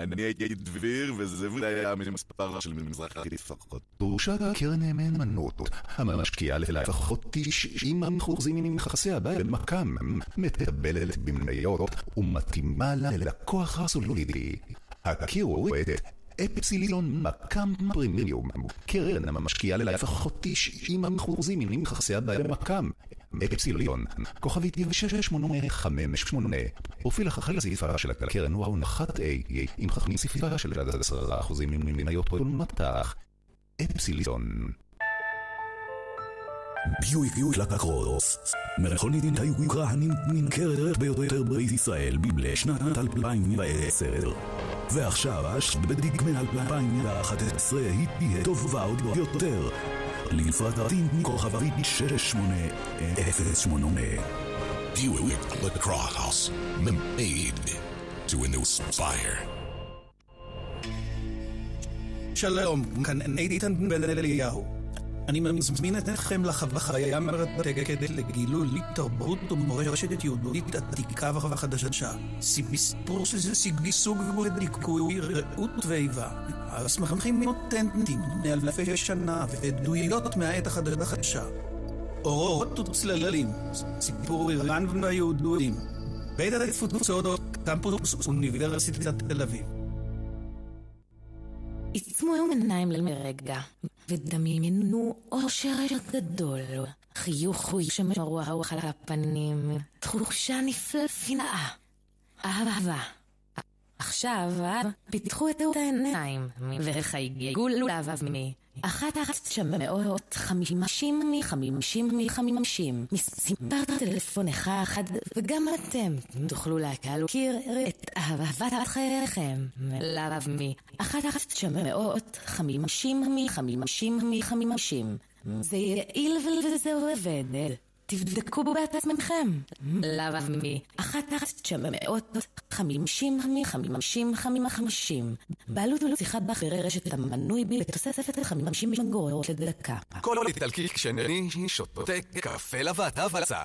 Speaker 8: אני הייתי דביר, וזה היה מספר של מזרח הטפחות.
Speaker 19: דרושה קרן נאמנות, המשקיעה לפחות 90 אחוזים מנכסי הבית במקם, מטבלת במניות ומתאימה ללקוח הסולידי. הכירו את אפסילון מקם פרימיום, קרן המשקיעה ללפחות 90 אחוזים מנכסי הבית במקם. אפסילון, כוכבית 6858. פרופיל החל הסעיפה של הקרן הוא הנחת A עם חכמים סעיפה של עד 10% ממניות כל מטח. אפסילון.
Speaker 10: ביואיק יואיק לקרוס. מכונית היוקרה הנמכרת ביותר בישראל בשנת 2010. ועכשיו, בדגמי 2011 היא תהיה טובה עוד יותר. לפרטים כוכבית 6808.
Speaker 8: Buick Lacrosse, made to inspire.
Speaker 20: שלום, כאן איתן בן אליהו. אני מזמין אתכם לחוויה מרתקת לגילוי תרבות ומורשת יהודית עתיקה וחדשה. סיפור שזה סגסוג ודיכוי, רעות ואיבה. המסמכים אותנטיים מאלפי שנה ועדויות מהעת החדשה. אורות וצללים, סיפור איראן והיהודים. בית התפוצות, קמפוס אוניברסיטת תל אביב.
Speaker 21: עצמו עיניים לרגע, ודמיינו אושר גדול. חיוך שמרוח על הפנים, תחושה נפלאה, אהבה. עכשיו פיתחו את העיניים וחייגו לעבמי. אחת אחת שמאות חמישים מחמישים מחמישים מספר טלפון אחד וגם אתם תוכלו להכיר את אהבת חייכם. אחת אחת שמאות חמישים מחמישים מחמישים זה יעיל וזה עובד. תבדקו בעצמכם. לאו מי, אחת שמאות חמישים מחמישים חמישים. בעלות ולשיחה באחרי רשת המנוי בי בתוספת חמישים מגורות לדקה.
Speaker 16: כל איטלקי כשאני שותה קפה לבט, הבלצה.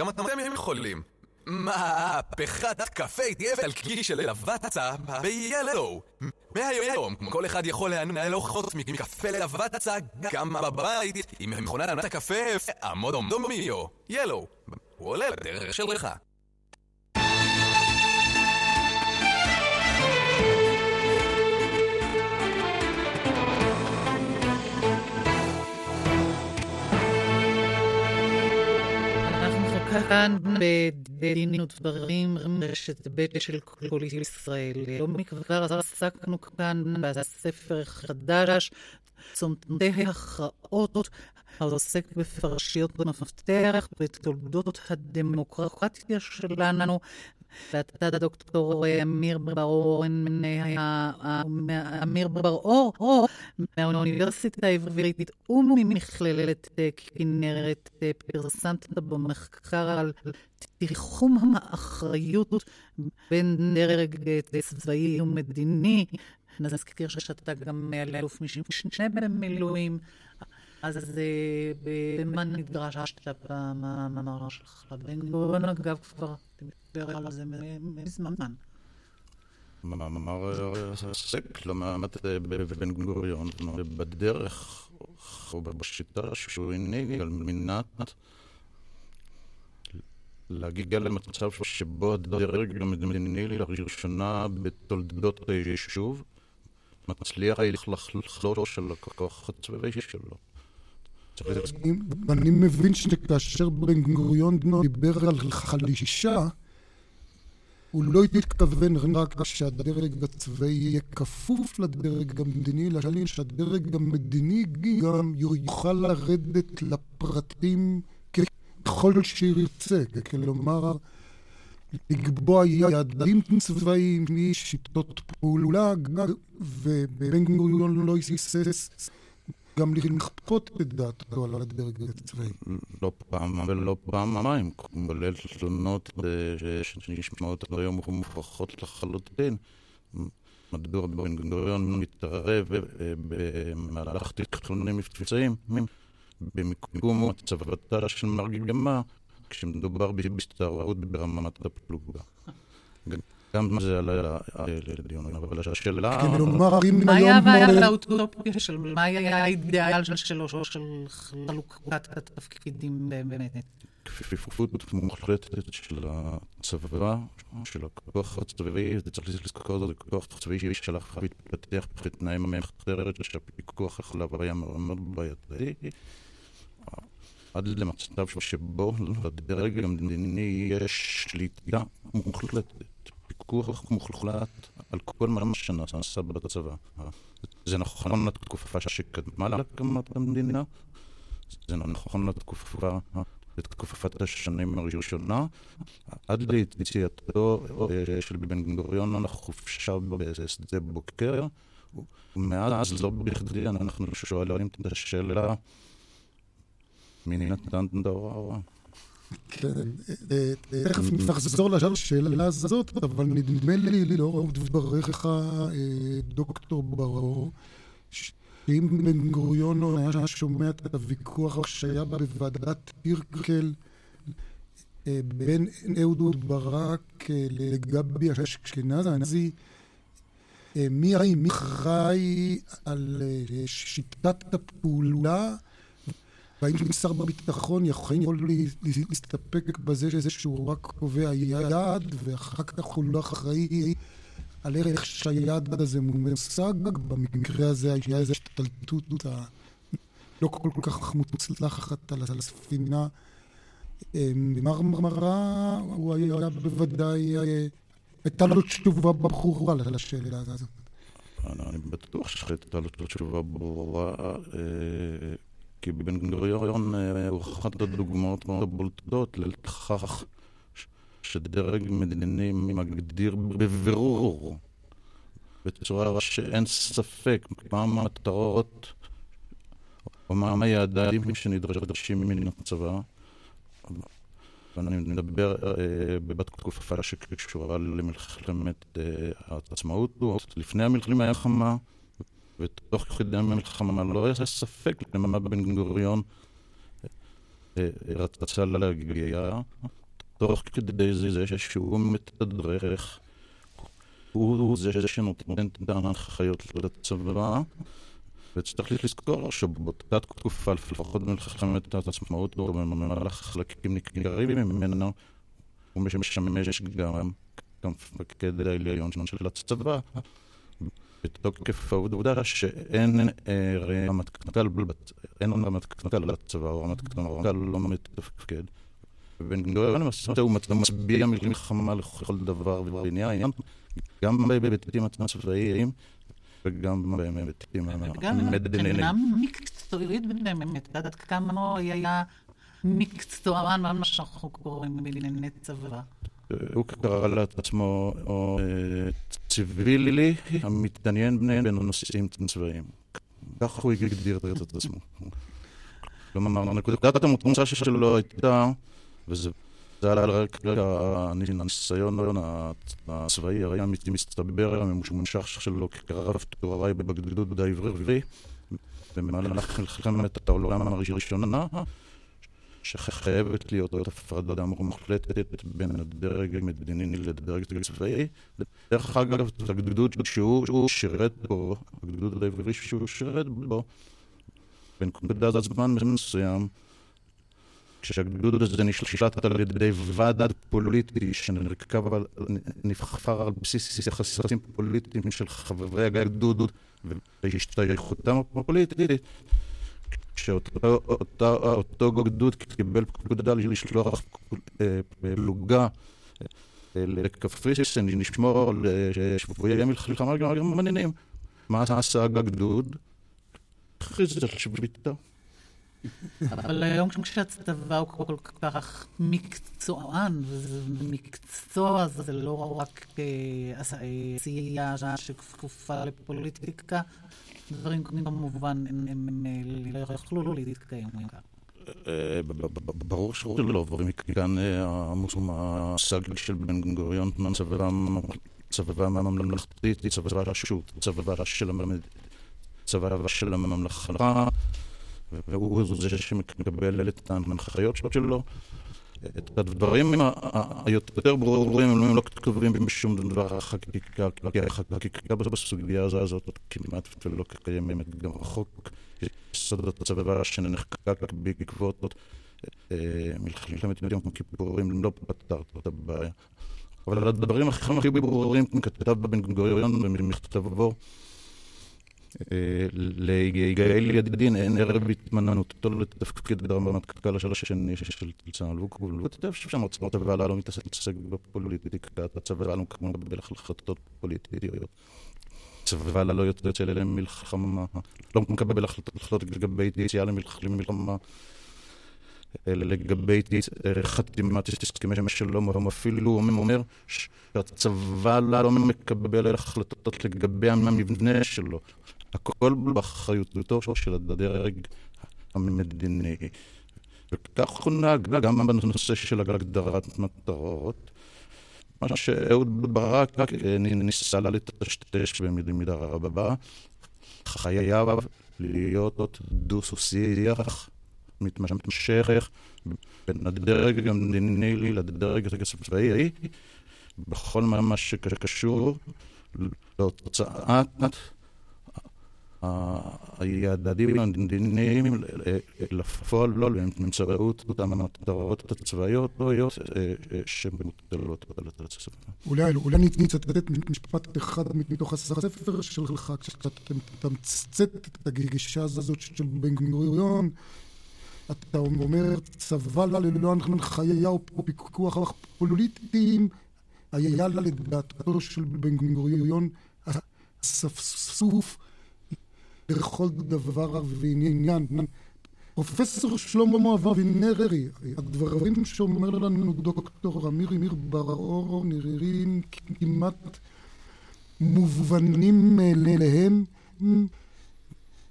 Speaker 16: גם אתם יכולים.
Speaker 22: מהפכת קפה תהיה איטלקי של לבצה ב-Yellow. מהיום, כל אחד יכול לנהל אורחות מקפה לבצה גם בבית עם מכונת ענת הקפה המודום דומיו. Yellow. הוא עולה לדרך שלך.
Speaker 2: כאן בדין ודברים רשת ב' של כל ישראל. לא מכבר עסקנו כאן בספר חדש, צומתי הכרעות, העוסק בפרשיות מפתח בתולדות הדמוקרטיה שלנו. ואתה דוקטור אמיר בר-אור, אמיר בר-אור, מהאוניברסיטה העברית וממכללת כנרת, פרסמת במחקר על תיחום האחריות בין דרג צבאי ומדיני. נזכיר שאתה גם אלוף משנה במילואים. אז במה נדרשת במאמר שלך? בן גוריון, אגב, כבר דיבר על זה מזמן.
Speaker 23: מאמר עסק למעמד בבן גוריון, בדרך או בשיטה שהוא הנהיג על מנת להגיע למצב שבו הדרג המדיני לראשונה בתולדות היישוב מצליח לחלוש של הכוח הצבאי שלו.
Speaker 3: אני מבין שכאשר בן גוריון דיבר על חלישה, הוא לא התכוון רק שהדרג הצבאי יהיה כפוף לדרג המדיני, אלא שהדרג המדיני גם יוכל לרדת לפרטים ככל שירצה. כלומר, לקבוע יעדים צבאיים משיטות פעולה, ובן גוריון לא היסס גם לכפות את דעתו על הדרג הצבאי.
Speaker 23: לא פעם ולא פעמיים, כולל תלונות שנשמעות היום ומוכחות לחלוטין. מדוע בן גוריון מתערב במהלך תכנונים מבצעיים במיקום הצבתה של מרגמה כשמדובר בהסתערות ברמת הפלוגה. גם זה עלה לדיון, אבל השאלה...
Speaker 3: כלומר, אם
Speaker 2: מה היה הבעיה באוטופיה של... מה היה האידיאל שלו, של חלוקת התפקידים באמת?
Speaker 23: כפיפות מוחלטת של הצבא, של הכוח הצבאי, זה צריך לזכור, זה כוח צבאי שהלך והתפתח בתנאי המחתרת, שהפיקוח עליו היה מאוד בעייתי. עד למצב שבו לדרג המדיני יש שליטה מוחלטת. פיקוח מוחלט על כל מה שנעשה בצבא. זה נכון לתקופה שקדמה להקמת המדינה, זה נכון לתקופה, לתקופת השנים הראשונה, עד ליציאתו של בן גוריון לחופשה בשדה בוקר, ומאז לא בכדי אנחנו שואלים את השאלה מי נתן את ההוראה.
Speaker 3: תכף נחזור לשאלה הזאת, אבל נדמה לי, לאור דבריך, דוקטור ברור, שאם בן גוריון היה שומע את הוויכוח שהיה בוועדת טירקל בין אהוד ברק לגבי אשכנזי, מי אחראי על שיטת הפעולה והאם שר בביטחון יכול להסתפק בזה שהוא רק קובע יעד, ואחר כך הוא לא אחראי על איך שהיעד הזה מושג. במקרה הזה היה איזו השתלטות לא כל כך מוצלחת על הספינה. במרמרה הוא היה בוודאי, הייתה לו תשובה ברורה לשאלה הזאת.
Speaker 23: אני בטוח שהייתה לו תשובה ברורה. כי בן גוריון הוא אחת הדוגמאות מאוד בולטות לכך שדרג מדיני מגדיר בבירור, בצורה שאין ספק, מה המטרות או מה היעדים שנדרשים מן הצבא. ואני מדבר בתקופה שקשורה למלחמת העצמאות, לפני המלחמה היה חמה. ותוך כדי המלחמה לא היה ספק למה בן גוריון רצה להגיע, תוך כדי זה שהוא מתדרך, הוא זה שנותן את ההנחיות לצבא, וצריך לזכור שבאותה תקופה, לפחות במלחמת העצמאות, או במהלך חלקים ניכרים ממנו, הוא משמש גם כמפקד העליון של הצבא. בתוקף העובדה שאין רמטכ"ל, אין רמטכ"ל לצבא, או רמטכ"ל לא מתפקד. ובן גוריון למעשה הוא מצביע מלחמה לכל דבר ועניין, גם בהיבטים הצבאיים וגם בהיבטים
Speaker 2: המדיניים. וגם מבחינה מקצועית באמת, עד כמה היה מקצוען, מה שאנחנו קוראים בענייני צבא.
Speaker 23: הוא קרא לעצמו ציווילי המתעניין בנושאים צבאיים. כך הוא הגדיר את עצמו. כלומר, נקודת המוצא שלו הייתה, וזה היה על רקע הניסיון הצבאי, הרי המסתבר הממושך שלו כרב תוארי בגדוד העברי, במהלך מלחמת העולם הראשונה, שחייבת להיות הפרדה מוחלטת בין הדרג המדיני לדרג הצבאי. דרך אגב, הגדוד שהוא שירת בו, הגדוד העברי שהוא שירת בו, בנקודת זמן מסוים, כשהגדוד הזה נשלט על ידי ועד פוליטי שנבחר על בסיס יחסים פוליטיים של חברי הגדוד והשתייכותם הפוליטית, כשאותו גדוד קיבל פקודה לשלוח פלוגה לקפריסין, לשמור על שבויי מלחמה גרמנים. מה עשה הגדוד? הכריז על שביתה.
Speaker 2: אבל היום כשהצבא הוא כל כך מקצוען, ומקצוע זה לא רק עשייה שכפופה לפוליטיקה, דברים כמובן הם לא יכלו להתקיים כך.
Speaker 23: ברור שלא, ומכאן המושג של בן גוריון, צבא ממלכתי, צבא רשות, צבא של הממלכה, והוא זה שמקבל את ההנחיות שלו. את הדברים היותר ברורים הם לא כתובים בשום דבר החקיקה, כי החקיקה בסוגיה הזאת כמעט ולא קיימת. גם החוק יסוד הצבא שנחקק בעקבות מלחמת יום כיפורים לא פתר את הבעיה. אבל הדברים הכי ברורים כתב בן גוריון במכתבו ליגאל ידידין אין ערב התמננותו לתפקיד הרמטכ"ל השני של צה"ל, והוא כותב שם הצבא הללו לא מתעסק בפוליטיקה, הצבא כמו לקבל החלטות פוליטיות. הצבא הללו יוצא אליהם מלחמה, לא מקבל החלטות לגבי יציאה למלחמה. לגבי חתימת הסכמי שלום, הוא אפילו אומר שהצבא לא מקבל החלטות לגבי המבנה שלו. הכל באחריותו של הדרג המדיני. וכך הוא נהג גם בנושא של הגדרת מטרות. מה שאהוד ברק ניסה לטשטש במידה רבה, חייב להיות דו-שיח מתמשך בין הדרג המדיני לדרג הצבאי בכל מה שקשור להוצאת היעדים המדיניים לפועל לא באמצעות אותן המטרות הצבאיות לא להיות שמוטלות על הצבא.
Speaker 3: אולי, אולי אני אצטט משפט אחד מתוך הספר שלך, כשאתה מתמצת את הגישה הזאת של בן גוריון, אתה אומר, צבא ללא הנחיה או פיקוח פוליטיים, היה לדעתו של בן גוריון אספסוף לכל דבר ועניין. פרופסור שלמה אבינרי, הדברים שאומר לנו דוקטור אמיר אמיר בר-אור נראים כמעט מובנים מאליהם.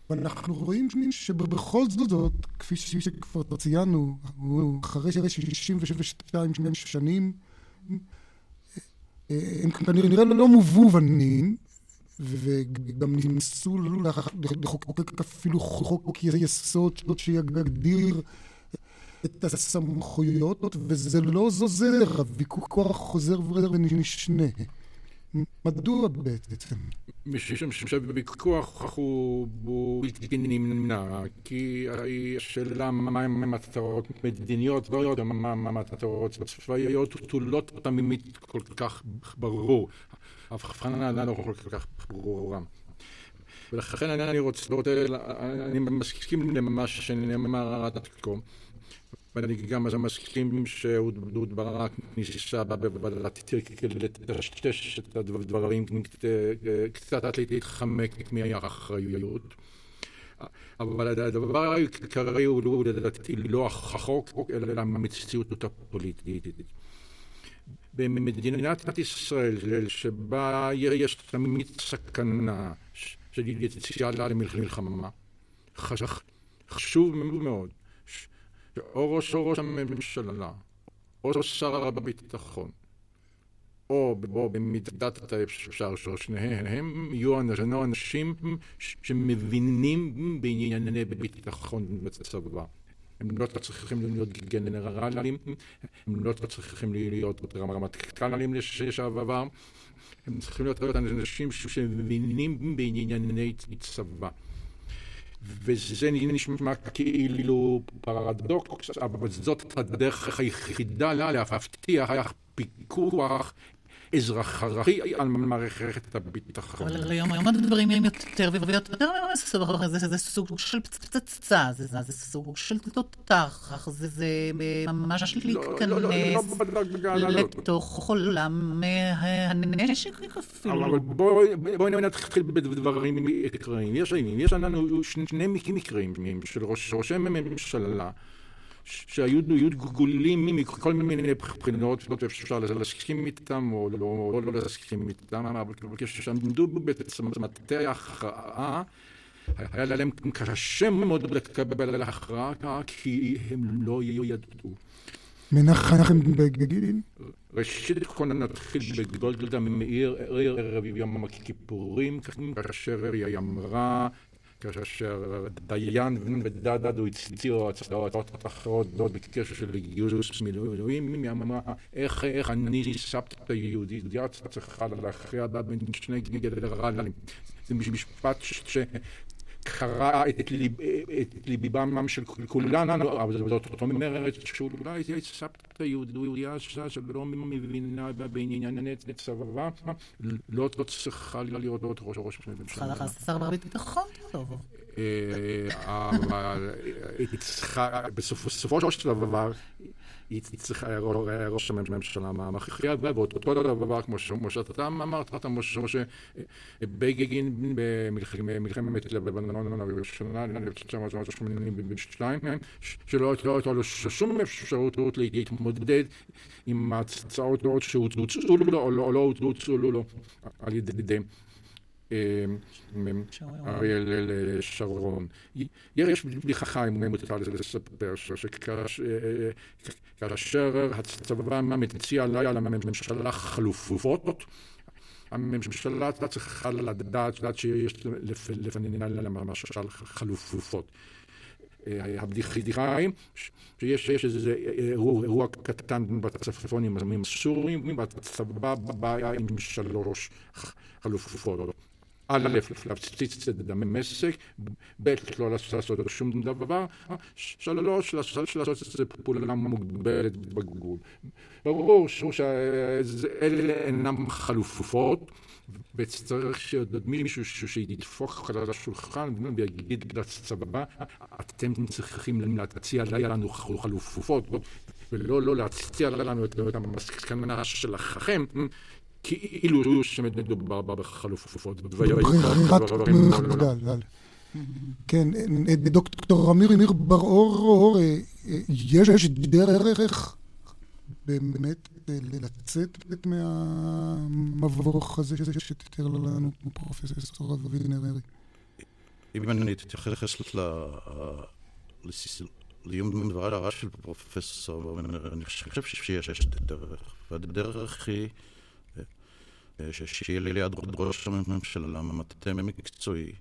Speaker 3: ואנחנו רואים שבכל זאת, כפי שכבר ציינו, אחרי 62 שנים, הם כנראה לא מובנים, וגם ניסו לחוקק אפילו חוק יסוד שיגדיר את הסמכויות, וזה לא זוזר, הוויכוח חוזר ונשנה. מדוע בעצם?
Speaker 5: משום שבוויכוח הוא בלתי נמנע, כי השאלה מהם המטרות מדיניות מה המטרות צבאיות תולות תמיד כל כך ברור. ההבחנה לא כל כך ברורה. ולכן אני רוצה, אני מסכים למה שנאמר עד כה. ואני גם מסכים שאהוד ברק ניסה בוועדת לטשטש את הדברים, קצת להתחמק מהאחריות. אבל הדבר העיקרי הוא לדעתי לא החוק, אלא המציאות הפוליטית. במדינת ישראל, שבה יש תמיד סכנה של יציאה למלחמה, חשוב מאוד שאו ראש ראש הממשלה, או שר הביטחון, או במידת האפשר ששניהם יהיו אנשים שמבינים בענייני ביטחון בצבא. הם לא צריכים להיות גנרלים, הם לא צריכים להיות רמטכ"לים לשעבר, הם צריכים להיות אנשים שמבינים בענייני צבא. וזה נשמע כאילו פרדוקס, אבל זאת הדרך היחידה להבטיח פיקוח אזרחי על מערכת הביטחון.
Speaker 2: אבל היום הדברים הם יותר ויותר מסובכים, זה סוג של פצצה, זה סוג של תותח, זה ממש להיכנס לתוך עולם הנשק אפילו.
Speaker 5: אבל בואי נתחיל בדברים עיקריים. יש לנו שני מקרים של ראשי ממשלה. שהיו גגולים מכל מיני בחינות, לא אפשר להסכים איתם או לא, לא להסכים איתם, אבל כשעמדו מטה ההכרעה, היה להם קשה מאוד לקבל הכרעה, כי הם לא ידעו.
Speaker 3: מנחם בגין?
Speaker 5: ראשית כל נתחיל בגולדה מאיר ערב יום הכיפורים, כאשר היא אמרה כאשר דיין ודדו הציעו הצעות אחרות בקשר של גיוס מילואים, היא אמרה, איך אני סבתא יהודייה צריכה להכריע בין שני גנרלים. זה משפט קרע את ליבם של כולנו, אבל זאת אומרת שאולי זה סבתא יהודיה שלא מבינה בענייני צבא, לא צריכה להיות ראש ממשלה.
Speaker 2: צריכה לך שר ביטחון טוב.
Speaker 5: אבל היא צריכה, בסופו של דבר, היא ראש הממשלה מכריע, ואותו דבר כמו שאתה אמרת, משה בגין במלחמת לבנון הראשונה, 1982, שלא הייתה לו שום אפשרות להתמודד עם ההצעות שהוצאו לו או לא הוצאו לו על ידי אריאל שרון. יש בדיחה, אם מותר לספר, שכאשר הצבא מציע לממשלה חלופות, הממשלה צריכה לדעת שיש לפנינה למשל חלופות. הבדיחה היא שיש איזה אירוע קטן בצפון עם הסורים, והצבא בא עם שלוש חלופות. א', להפציץ את דמשק, ב', לא לעשות שום דבר, שלוש, לעשות את זה פעולה מוגבלת בגבול. ברור שאלה אינם חלופות, וצריך שעוד מישהו שידפוק על השולחן ויגיד לצבא, אתם צריכים להציע לנו חלופות, ולא להציע לנו את המסקנה שלכם. כאילו שמדובר בחלופות.
Speaker 3: ברירת מחדל. כן, דוקטור אמיר בר-אור, יש דרך באמת לצאת מהמבוך הזה שתיאר לנו פרופסור אבינר
Speaker 23: אם אני אתייחס ליום דבריו של פרופסור, אני חושב שיש דרך, והדרך היא שיהיה ליד ראש הממשלה מטה מקצועי,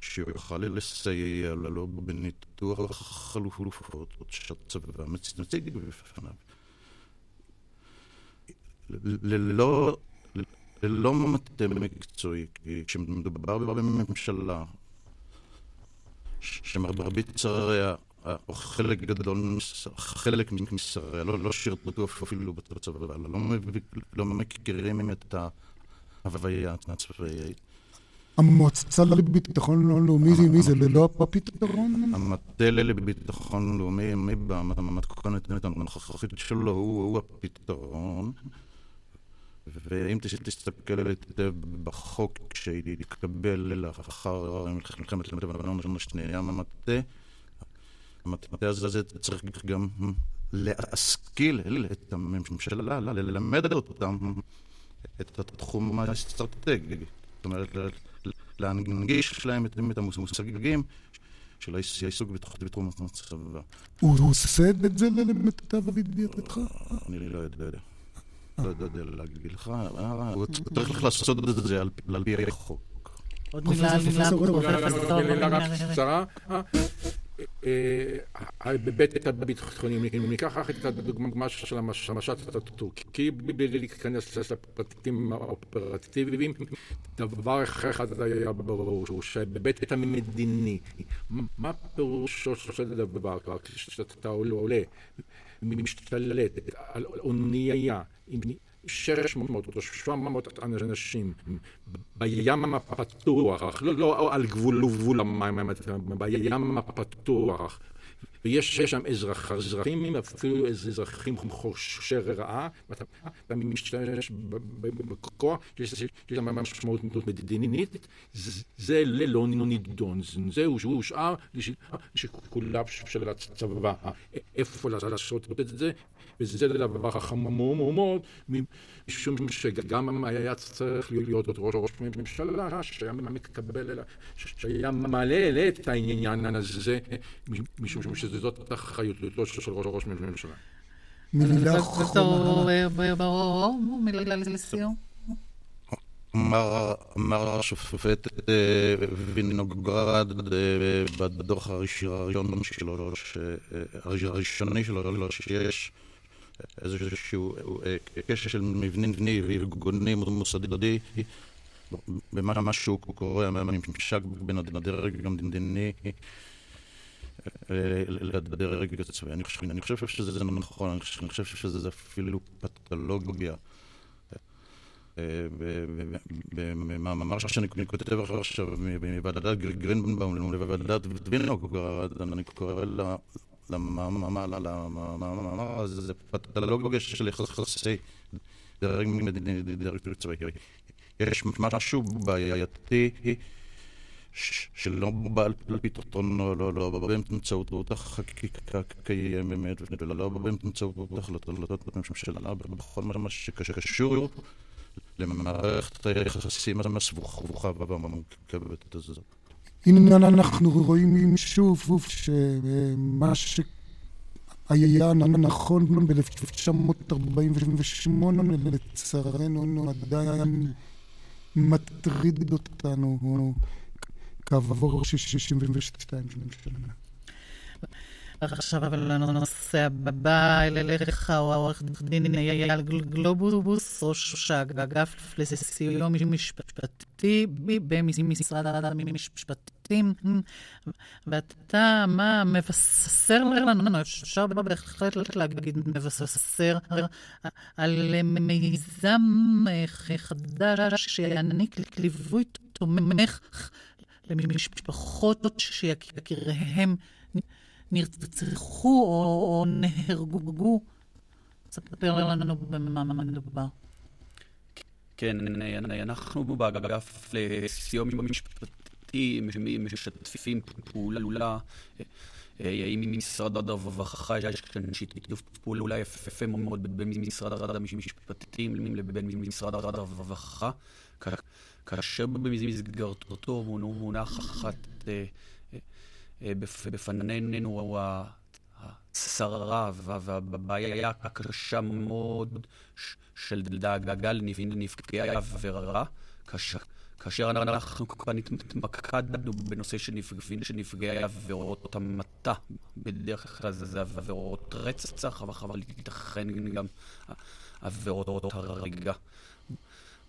Speaker 23: שיוכל לסייע לו בניתוח חלופות שהצבא מציג בפניו. ללא, ללא מטה מקצועי, כי כשמדובר בממשלה שמרבית שריה, חלק גדול, חלק משריה, לא, לא שירתו אפילו בצבא, לא, לא מכירים את ההוויה הצבאית.
Speaker 3: המועצה לביטחון לאומי, מי זה ללא הפתרון?
Speaker 23: המטה לביטחון לאומי, במתכונת הנוכחית שלו, הוא הפתרון. ואם תסתכל היטב בחוק שהתקבל לאחר מלחמת לבנון השנייה, המטה, המטה הזה צריך גם להשכיל את הממשלה, ללמד אותם את התחום האסטרטגי. זאת אומרת, להנגיש להם את המושגים של העיסוק בתחום הצבא.
Speaker 3: הוא עושה את זה למיטב ידיעתך?
Speaker 23: אני לא יודע. לא יודע להגיד לך, הוא צריך לעשות את זה על פי החוק.
Speaker 2: עוד מילה, מילה, פרופסור.
Speaker 5: קצרה. בהיבט הביטחוני, אם ניקח את הדוגמה של המשט הטורקי, בלי להיכנס לפרטים האופרטיביים, דבר אחד היה ברור, שבהיבט המדיני, מה פירושו של דבר, כשאתה עולה, משתלט על אונייה 600 או 700 אנשים בים הפתוח, לא, לא על גבול גבול המים, בים הפתוח, ויש שם אזרח, אזרחים, אפילו אזרחים חושי רעה, ואתה משתמש בכוח, יש לזה משמעות מדינית, זה לא נידון, זהו שהושאר לשיקוליו של הצבא, איפה לעשות את זה, וזה דבר חמור מאוד, משום שגם היה צריך להיות ראש ראש ממשלה, שהיה מקבל, שהיה מעלה את העניין הזה, משום שזאת אחריותו של ראש ראש ממשלה.
Speaker 3: מילה
Speaker 2: אחרונה. מילה לסיום.
Speaker 23: אמר השופט וינוגרד בדוח הראשון שלו, הראשוני שלו, שיש איזשהו קשר של מבני וארגוני מוסדי במה שהוא קורא הממשק בין הדרג המדיני לדרג הצבאי. אני חושב שזה נכון, אני חושב שזה אפילו פתולוגיה. במאמר שאני כותב עכשיו מוועדת גרינבאום לוועדת וינוגרד, אני קורא למאמר הזה, זה פתולוגיה של יחסי דרג מדיני דרג צבאי. יש משהו בעייתי שלא בא על פתרון, לא, בא באמצעות החקיקה קיימת, ולא בא באמצעות החלטות ממשלה, בכל מה שקשור למערכת היחסים הסבוכה והמורכבת הזאת.
Speaker 3: הנה אנחנו רואים שוב שמה שהיה נכון ב-1948 לצערנו עדיין מטריד אותנו כעבור 62 שנה.
Speaker 2: עכשיו אבל הנושא הבא, אליך עורך דין אייל גלובוס, ראש האגף לסיוע משפטי במשרד המשפטים, ואתה, מה מבשר לנו, אפשר בהחלט להגיד מבשר, על מיזם חדש שיעניק ליווי תומך למשפחות שיקיריהם נרצחו או, או נהרגו. ספר לנו במה מדובר.
Speaker 24: כן, אנחנו באגף לסיוע משפטי משתפים פעולה עם משרד הרווחה, יש כאן שיתוף פעולה יפה מאוד בין משרד המשפטים לבין משרד הרווחה, כאשר במסגרתו מונחת בפנינו השררה והבעיה הקשה מאוד של דאגה לנפגעי עבירה,
Speaker 6: כאשר, אנחנו כאן התמקדנו בנושא של שנפגעי עבירות המתה, בדרך כלל זה עבירות רצח, אבל ייתכן גם עבירות הריגה.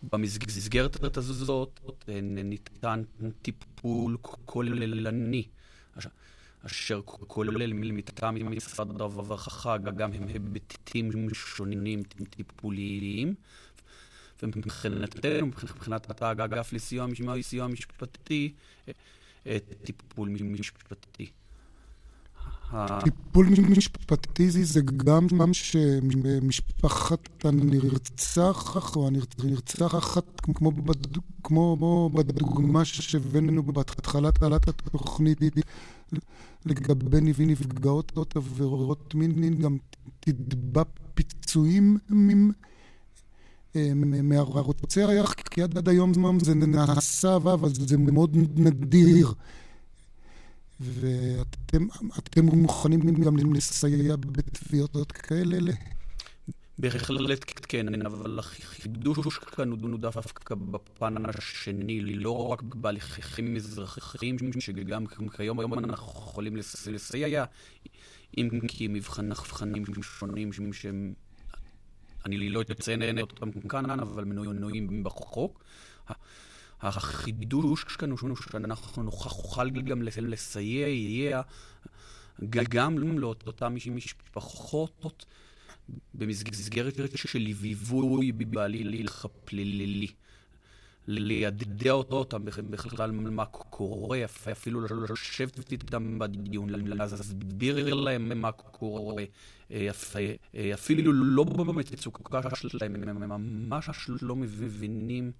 Speaker 6: במסגרת הזאת ניתן טיפול כוללני, אשר כולל מטעם משרד הרווחה גם היבטים שונים טיפוליים. ומבחינתנו, מבחינת האגף לסיוע סיוע משפטי, טיפול משפטי.
Speaker 3: טיפול משפטי זה גם שמשפחת הנרצח או הנרצחת, כמו. כמו בדוגמה שהבאנו בהתחלת התוכנית לגבי נפגעות עבירות מין, גם תתבע פיצויים מהרוצח, כי עד היום זה נעשה, אבל זה מאוד נדיר. ואתם מוכנים גם לסייע בתביעות כאלה?
Speaker 6: בהחלט כן, אבל החידוש כאן הוא דווקא בפן השני, לא רק בהליכים אזרחיים, שגם כיום אנחנו יכולים לסייע, אם כי מבחנים שונים שהם, אני לא אציין אותם כאן, אבל מנויים בחוק. החידוש כאן הוא שאנחנו נוכל גם לסייע גם לאותן משפחות במסגרת של ליווי בהליך הפלילי. לידע אותם בכלל מה קורה, אפילו לשבת איתם בדיון, להסביר להם מה קורה, אפילו לא במצוקה שלהם, הם ממש לא מבינים.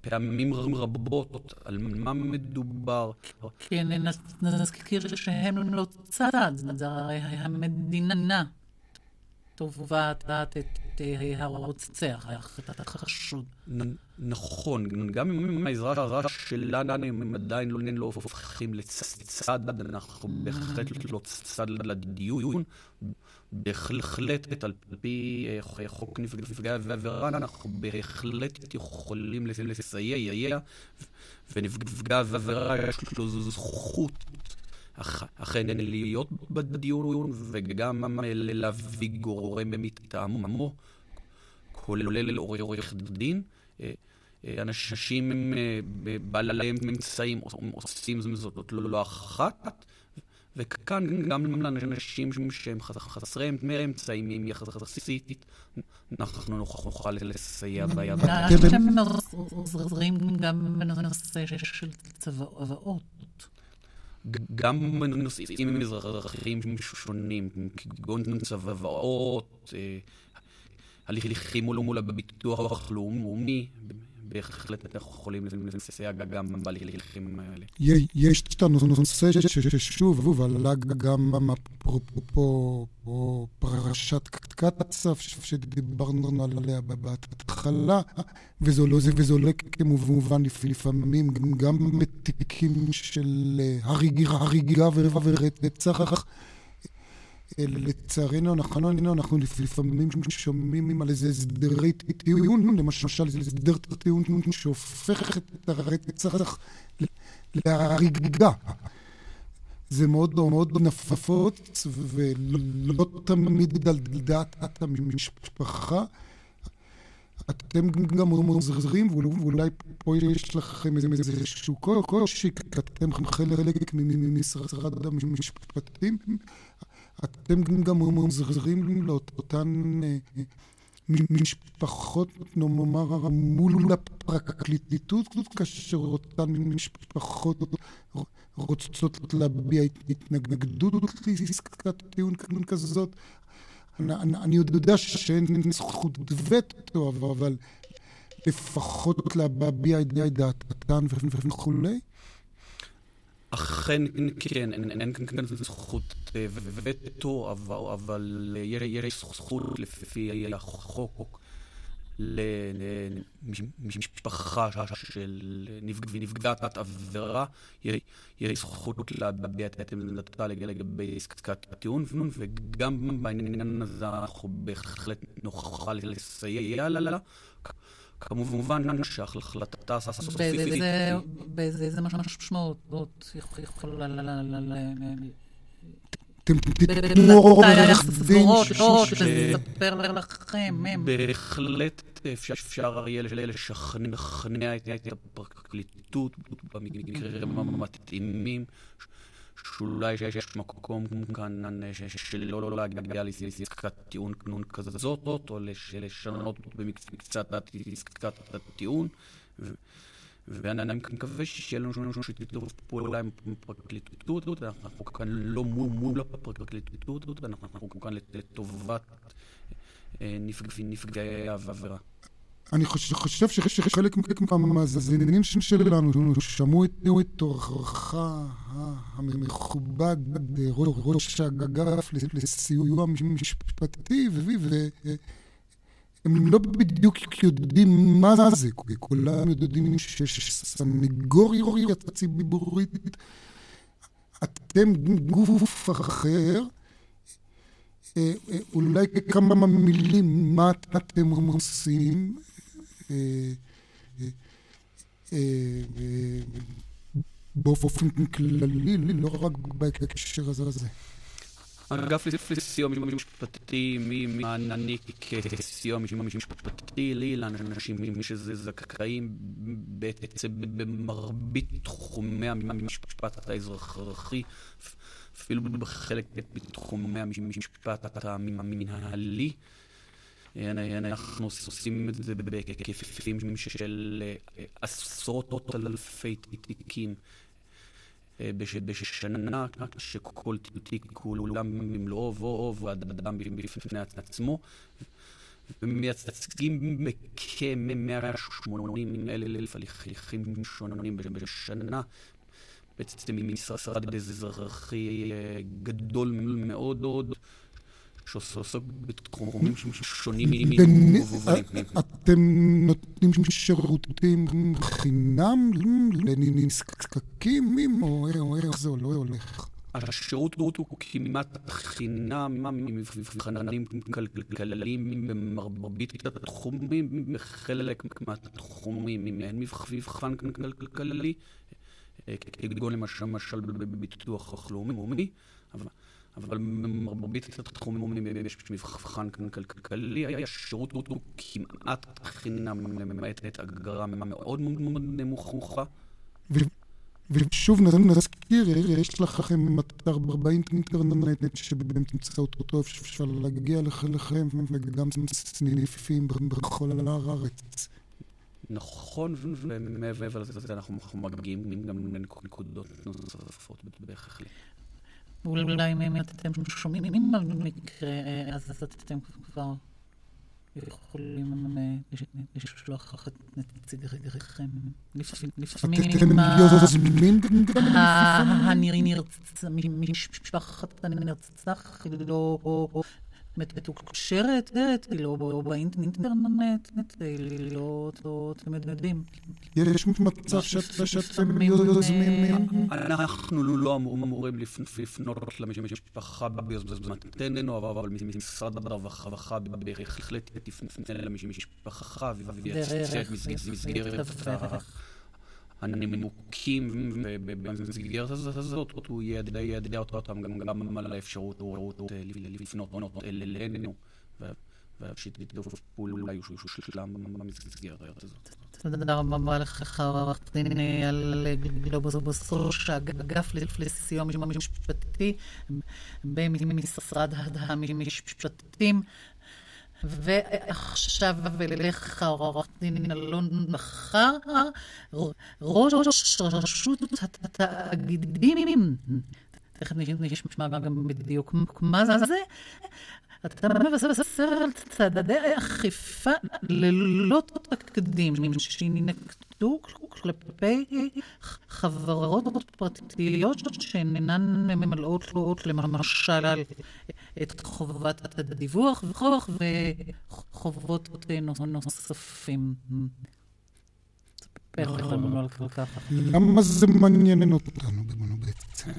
Speaker 6: פעמים רבות על מה מדובר.
Speaker 2: כן, נזכיר שהם לא צד, זה הרי המדינה תובעת את הרוצח, את החשוד.
Speaker 6: נכון, גם אם העזרה שלנו, הם עדיין לא הופכים לצד, אנחנו בהחלט לא צד לדיון. בהחלט, על פי חוק נפגעי עבירה, אנחנו בהחלט יכולים לסייע, ונפגע עבירה יש לו זכות אכן להיות בדיון, וגם להביא גורם מטעמו, כולל עורך דין. אנשים בעלי אמצעים עושים זאת לא אחת. וכאן גם לאנשים שהם חסרי אמצעים יחסית, אנחנו נוכל לסייע ביד.
Speaker 2: אתם עוזרים גם בנושא של צוואות.
Speaker 6: גם בנושאים אזרחיים שונים, כגון צוואות, הליכים מול הביטוח הלאומי, בהחלט אנחנו יכולים לסייע גם בהליכים האלה.
Speaker 3: יש את הנושא ששוב עלה גם אפרופו פרשת קצף שדיברנו עליה בהתחלה, וזה עולה כמובן לפעמים גם בתיקים של הריגה ורצח. לצערנו, אנחנו, אנחנו לפעמים שומעים על איזה הסדרי טיעון, למשל איזה הסדר טיעון שהופך את הרצח להריגה. זה מאוד מאוד נפוץ, ולא תמיד על דעת המשפחה. אתם גם עוזרים, ואולי פה יש לכם איזשהו קושי, כי אתם חלק ממשרד המשפטים. אתם גם עוזרים לאותן משפחות, נאמר, מול הפרקליטות, כאשר אותן משפחות רוצות להביע התנגדות לעסקת טיעון כזאת. אני יודע שאין זכות וטו, אבל לפחות להביע את דעתן וכולי.
Speaker 6: אכן כן, אין כאן זכות וטו, אבל יש זכות לפי החוק למשפחה של נפגעת עבירה, יש זכות להביע את עמדתה לגבי עסקת הטיעון, וגם בעניין הזה אנחנו בהחלט נוכל לסייע לה. כמובן שהחלטתה הסופית...
Speaker 2: באיזה משמעות יכולה
Speaker 3: אתם תיתנו עורך דין
Speaker 2: לספר לכם, הם.
Speaker 6: בהחלט אפשר יהיה לשכנע את הפרקליטות במקרים המתאימים. שאולי יש מקום כאן שלא להגיע לעסקת טיעון כזאת, או לשנות במקצת עסקת הטיעון. ואני מקווה שיהיה לנו שיתוף פעולה עם הפרקליטות, אנחנו כאן לא מול הפרקליטות, ואנחנו כאן לטובת נפגעי העבירה.
Speaker 3: אני חושב שחלק מהמאזינים שלנו שמעו את תורך המכובד, ראש האגף לסיוע משפטי, והם לא בדיוק יודעים מה זה, כולם יודעים שיש סנגוריה ציבורית, אתם גוף אחר. אולי כמה מילים מה אתם עושים. באופן כללי, לא רק בהקשר הזה.
Speaker 6: אגף לסיוע משפטי, מי מעניק כסיוע משפטי לי לאנשים שזכאים בעצם במרבית תחומי המשפט האזרחי, אפילו בחלק בתחומי המשפט המנהלי. אנחנו עושים את זה בהיקפים של עשרות אלפי תיקים בשנה, שכל תיק הוא עולם במלואו ואדם בפני עצמו. ומייצגים בכ-180 אלף הליכים שונים בשנה. בעצם משרד אזרחי גדול מאוד. שעוסק בתחומים שונים.
Speaker 3: אתם נותנים שירותים חינם לנזקקים, או איך זה לא הולך?
Speaker 6: השירות הוא כמעט חינם מבחנים כלכליים במרבית התחומים, בחלק מהתחומים אין מבחן כלכלי, כגון למשל בביטוח לאומי, אבל... במרבית התחומים יש מבחן כלכלי, השירות הוא כמעט חינם, למעט את אגרה מאוד מאוד נמוכה.
Speaker 3: ושוב נזכיר, יש לכם אתר באינטרנט שבאמצעותו אפשר להגיע לכם וגם סניפים בכל הארץ.
Speaker 6: נכון, ומעבר לזה אנחנו מגיעים גם לנקודות נוספות בהחלט.
Speaker 2: אולי אם אתם שומעים על מקרה, אז אתם כבר יכולים לשלוח את נציגכם. לפעמים משפחת הנרצח לא מתוקשרת, כאילו, באינטרנט, לא, אתם יודעים.
Speaker 3: יש מצב שאתם יוזמים...
Speaker 6: אנחנו לא אמורים לפנות למשפחה ביוזמתנו, אבל משרד הרווחה בהחלט תפנה למשפחה ויצא מסגרת הנימוקים במסגרת הזאת, הוא יידע אותם גם על האפשרות לפנות אלינו, ושיתוף פעולה יושלם במסגרת הזאת.
Speaker 2: תודה רבה לך, עורך דין על גלובוס, ראש האגף לסיוע משפטי במשרד המשפטים. ועכשיו ולך עורך דין אלון מחר, ראש רשות התאגידים. תכף נשמע גם בדיוק מה זה. אתה מבשר על צעדי אכיפה ללא תקדים שננקטו כלפי חברות פרטיות שאינן ממלאות למשל את חובת הדיווח וחובות נוספים.
Speaker 3: למה זה מעניין אותנו בעצם?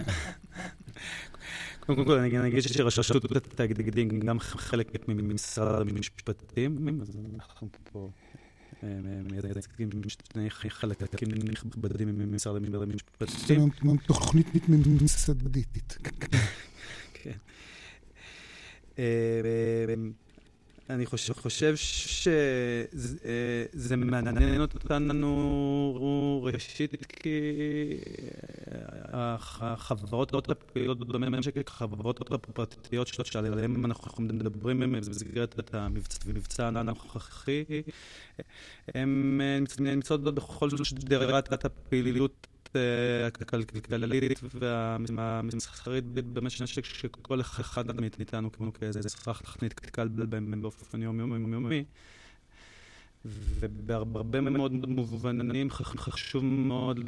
Speaker 24: קודם כל, אני אגיד שרשות התאגידים גם חלק ממשרד המשפטים, אז אנחנו פה מייצגים שני חלקים נכבדים ממשרד המשפטים.
Speaker 3: תוכנית ממסדית.
Speaker 24: כן. אה, אני חושב, חושב שזה מעניין אותנו ראשית כי החברות הפעילות במשק, החברות הפרטיות שעליהן אנחנו מדברים במסגרת המבצע הנוכחי, הן נמצאות בכל שדרת הפעילות הכלכלית והמסחרית במשק שכל אחד מאיתנו כאיזה אזרח נתקל בהם באופן יומיומי. ובהרבה מאוד מובנים חשוב מאוד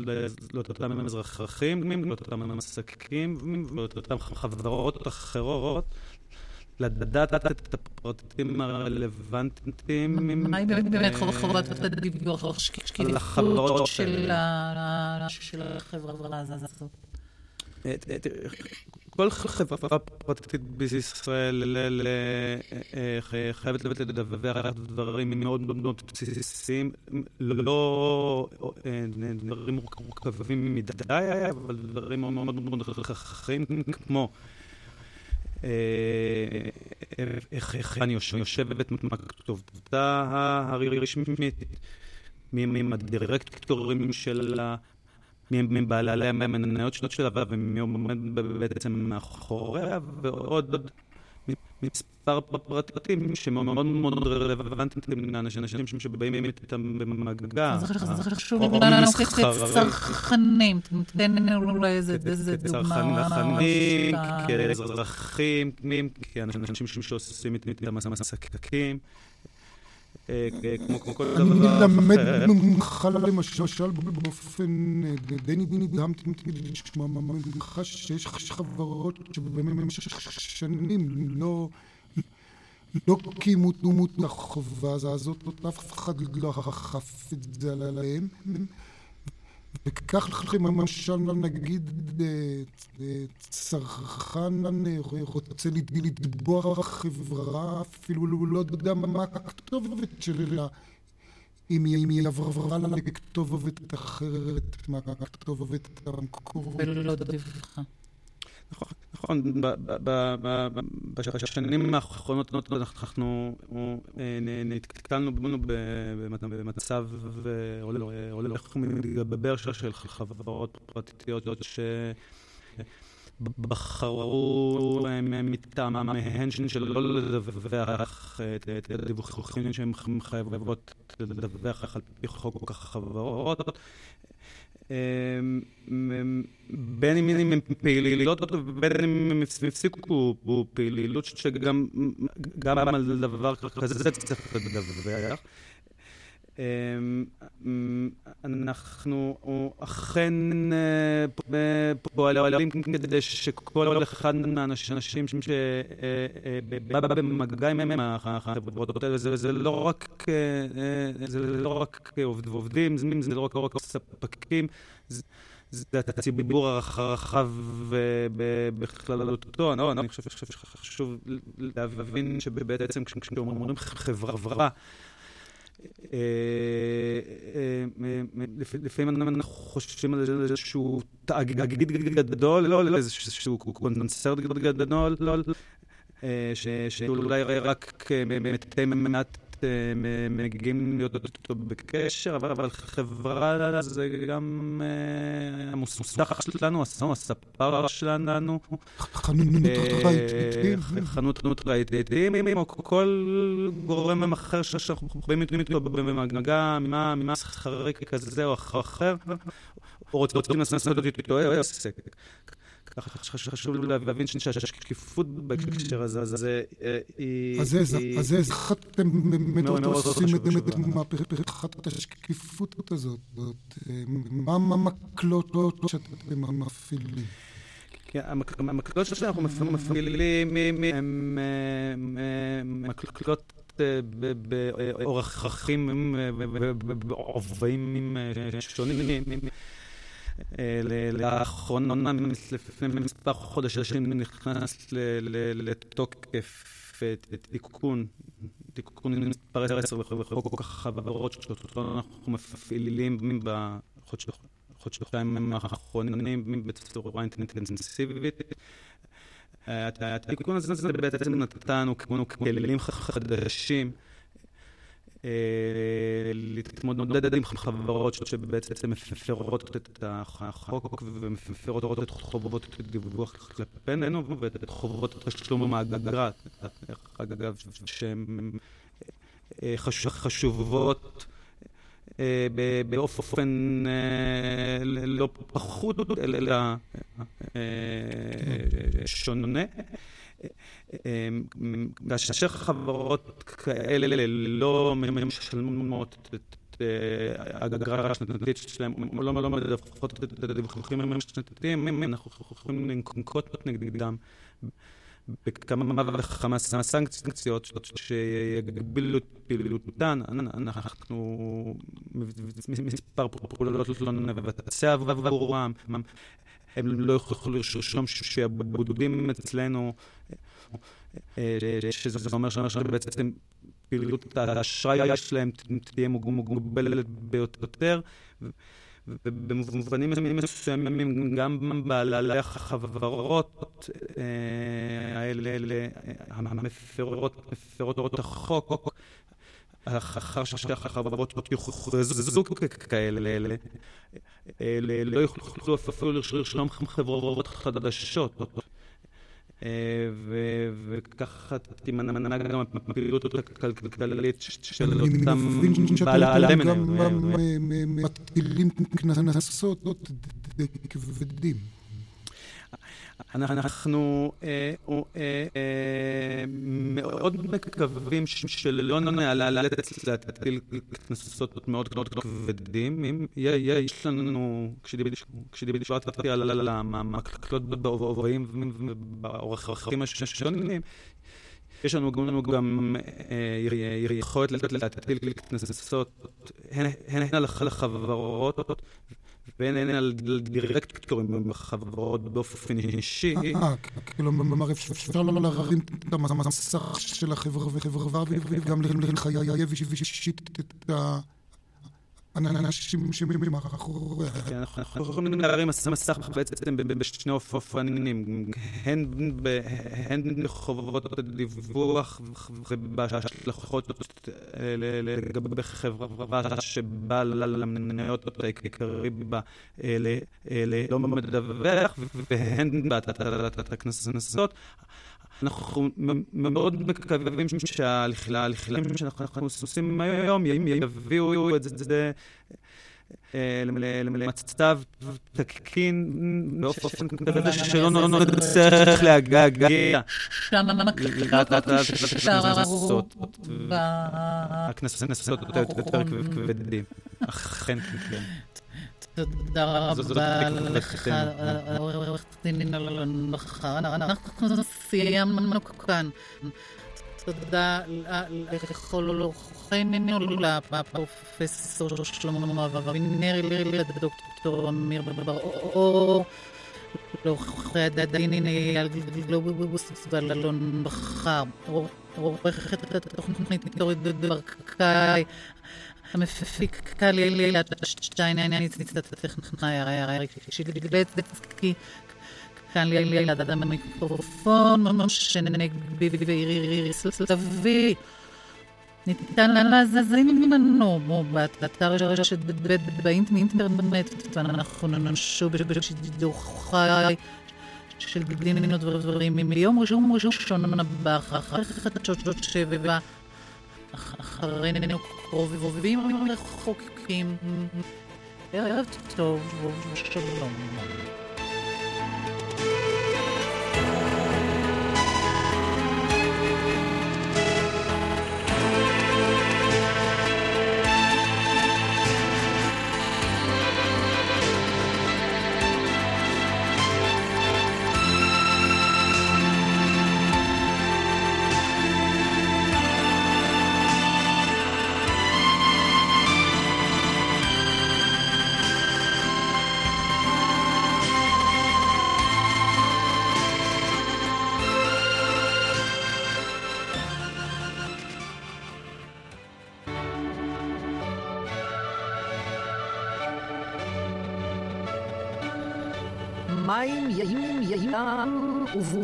Speaker 24: לאותם אזרחים, לאותם עסקים ולאותם חברות אחרות לדעת את הפרטים הרלוונטיים.
Speaker 2: מהי באמת חובת הדיווח, שקיפות של החברה הזאת?
Speaker 24: כל חברה פרטית בישראל חייבת לדווח דברים מאוד מאוד בסיסיים, לא דברים מורכבים מדי, אבל דברים מאוד מאוד חכמים, כמו איך אני יושבת, מה כתובתה הרשמית, מי הם הדירקטורים שלה, מי הם בעלי המניות שלה ומי עומד בעצם מאחוריה, ועוד מספר פרטים שמאוד מאוד רלוונטיים לאנשים שבאים איתם במגע.
Speaker 2: זה חשוב לנו כצרכנים, תן לנו איזה דוגמה.
Speaker 24: צרכנים, כאזרחים, כאנשים שעושים איתם עסקים. כמו כל דבר אחר.
Speaker 3: אני למד ממך למשל באופן די נדהמתי לשמוע ממך שיש חברות שבמשך שנים לא... לא קיימו דמות החובה הזאת, אף אחד לא אכף את זה עליהם. וכך למשל נגיד צרכן רוצה לתבוע חברה, אפילו לא יודע מה הכתובת שלה. אם היא עברה לה לכתובת אחרת מהכתובת המקורית.
Speaker 2: ולא דיווחה.
Speaker 24: נכון, בשנים האחרונות אנחנו נתקלנו במצב הולך ומתגבר של חברות פרטיות שבחרו מטעמיהן שלא לדווח את הדיווחים שהן חייבות לדווח על פי חוק החברות. בין אם הם פעילות ובין אם הם הפסיקו פעילות שגם על דבר כזה צריך לדווח. אנחנו אכן פועלים כדי שכל אחד מהאנשים שבא במגע עם החברות האלה, זה לא רק עובדים, זה לא רק ספקים, זה הציבור הרחב בכללותו. אני חושב שחשוב להבין שבעצם כשאומרים חברה, לפעמים אנחנו חושבים על איזשהו תאגיד גדול, לא על איזשהו קונצרט גדול, שאולי רק מתי מעט מגיעים להיות איתו בקשר, אבל חברה זה גם המוסך שלנו, הספר שלנו. חנות רהיטים, או כל גורם אחר שאנחנו באים איתו במגע, ממה שכרי כזה או אחר, או רוצים לעשות איתו עסק. חשוב להבין שהשקיפות בהקשר הזה היא...
Speaker 3: אז איך אתם באמת עושים את מהפכת השקיפות הזאת? מה המקלות שאתם מפעילים?
Speaker 24: המקלות שאנחנו מפעילים הן מקלות באורחים ובעובעים שונים. לאחרונה, לפני מספר חודשים, נכנס לתוקף תיקון, תיקון מספר 10 בחוק החברות שאותו אנחנו מפעילים בחודשיים האחרונים בצורה אינטנסיבית. התיקון הזה בעצם נתנו כלים חדשים להתמודד עם חברות שבעצם מפרות את החוק ומפרות את חובות דיווח כלפינו ואת חובות תשלום האגרה, אגב, שהן חשובות באופן לא פחות, אלא שונה. כאשר חברות כאלה לא משלמות את האגרה השנתית שלהם, לא מדווחות את הדיווחים השנתיים, אנחנו יכולים לנקוט נגדם בכמה וכמה סנקציות שיגבילו את פעילותן. אנחנו מספר פעולות לא נבצע עבורם. הם לא יכולו לרשום שהבודדים אצלנו, שזה אומר שבעצם פעילות האשראי שלהם תהיה מוגבלת ביותר. ובמובנים מסוימים גם בעלי החברות האלה, המפרות, מפרות החוק, אחר שהחברות יוכרזו ככאלה, לא יוכלו אפילו לרשום חברות חדשות. וככה תימנע גם הפעילות הכלכלית של אותם בעלי מניות.
Speaker 3: אני מבין גם מטילים קנסות כבדים.
Speaker 24: אנחנו מאוד מקווים שלא נאלץ להטיל קנסות מאוד מאוד כבדים. יש לנו, כשדיברתי על המקלות בעוברים ובעורכים השונים, יש לנו גם יכולת להטיל קנסות הן על החברות והן על דירקטורים בחברות באופן אישי.
Speaker 3: אה, כאילו, כלומר, אפשר להרים את המסך של החברה וגם לחייב אישית את ה... אנשים שמאחוריה.
Speaker 24: אנחנו יכולים להרים מסך בעצם בשני אופנים, הן בחובות הדיווח ובהשלכות לגבי חברה שבאה למניות העיקרי בה לא מדווח, והן בהטלת הקנסות. אנחנו מאוד מקווים שההליכים שאנחנו עושים היום יביאו את זה למצב תקין באופן כזה שלא נצטרך להגעגע הקנסות יותר כבדים. אכן כן.
Speaker 2: תודה רבה לך, עורך דין אלון בכר. אנחנו סיימנו כאן. תודה לכל אורחינו, לפרופסור שלמה אבינרי, לדוקטור אמיר בר-אור, לעורכי הדין אייל גלובוס ואלון בכר, עורכת התוכנית דורית ברקאי. המפיקה לילה שטיינניץ ניצת הטכנאי הרי שילדצקי כאן לילה אדם המיקרופון משה נגבי ואיריס סלוי ניתן להזין לנו באתר רשת ב' באינטרנט ואנחנו נשוב בשידור חי של דינות ודברים. מיום ראשון ראשון הבא אחר חדשות שבע אחרינו קרובים רחוקים. ערב טוב ושלום.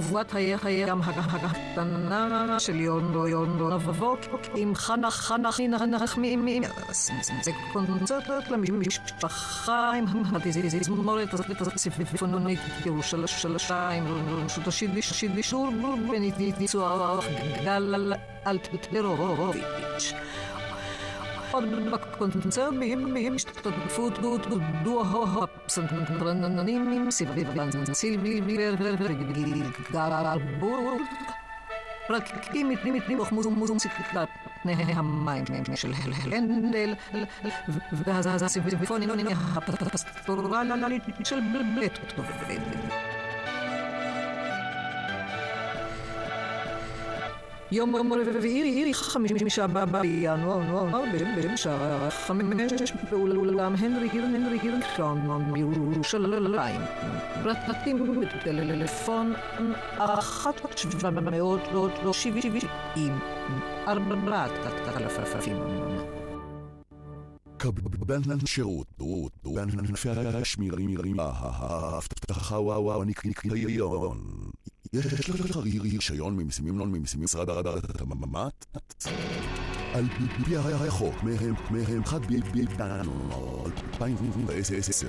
Speaker 25: ובובת הים הקטנה של יון נבבות עם חנך חנך חנך זה קונצרט למשפחה עם התזמורת הסימפונית ירושלים רשות השידור בניצוח גל אלטרוביץ' בקונצרט בהשתתפות דו הפסנתרנים סילבי וגיל גלבורג פרקים מתוך מוזיקת פני המים של הנדל והסימפוניה הפסטורלית של בטהובן. יום רביעי חמישה בינואר בשעה חמש באולם הנרי הנרי קראונמן בירושלים. פרטים בטלפון אחת שבע מאות לא שבעים ארבעת אלפים.
Speaker 8: קבלן שירות, ענפי השמירים, האבטחה והניקיון. יש לך רישיון ממיסים משרד הממ"ט? על פי החוק, מהם, מהם חד בינואר 2010,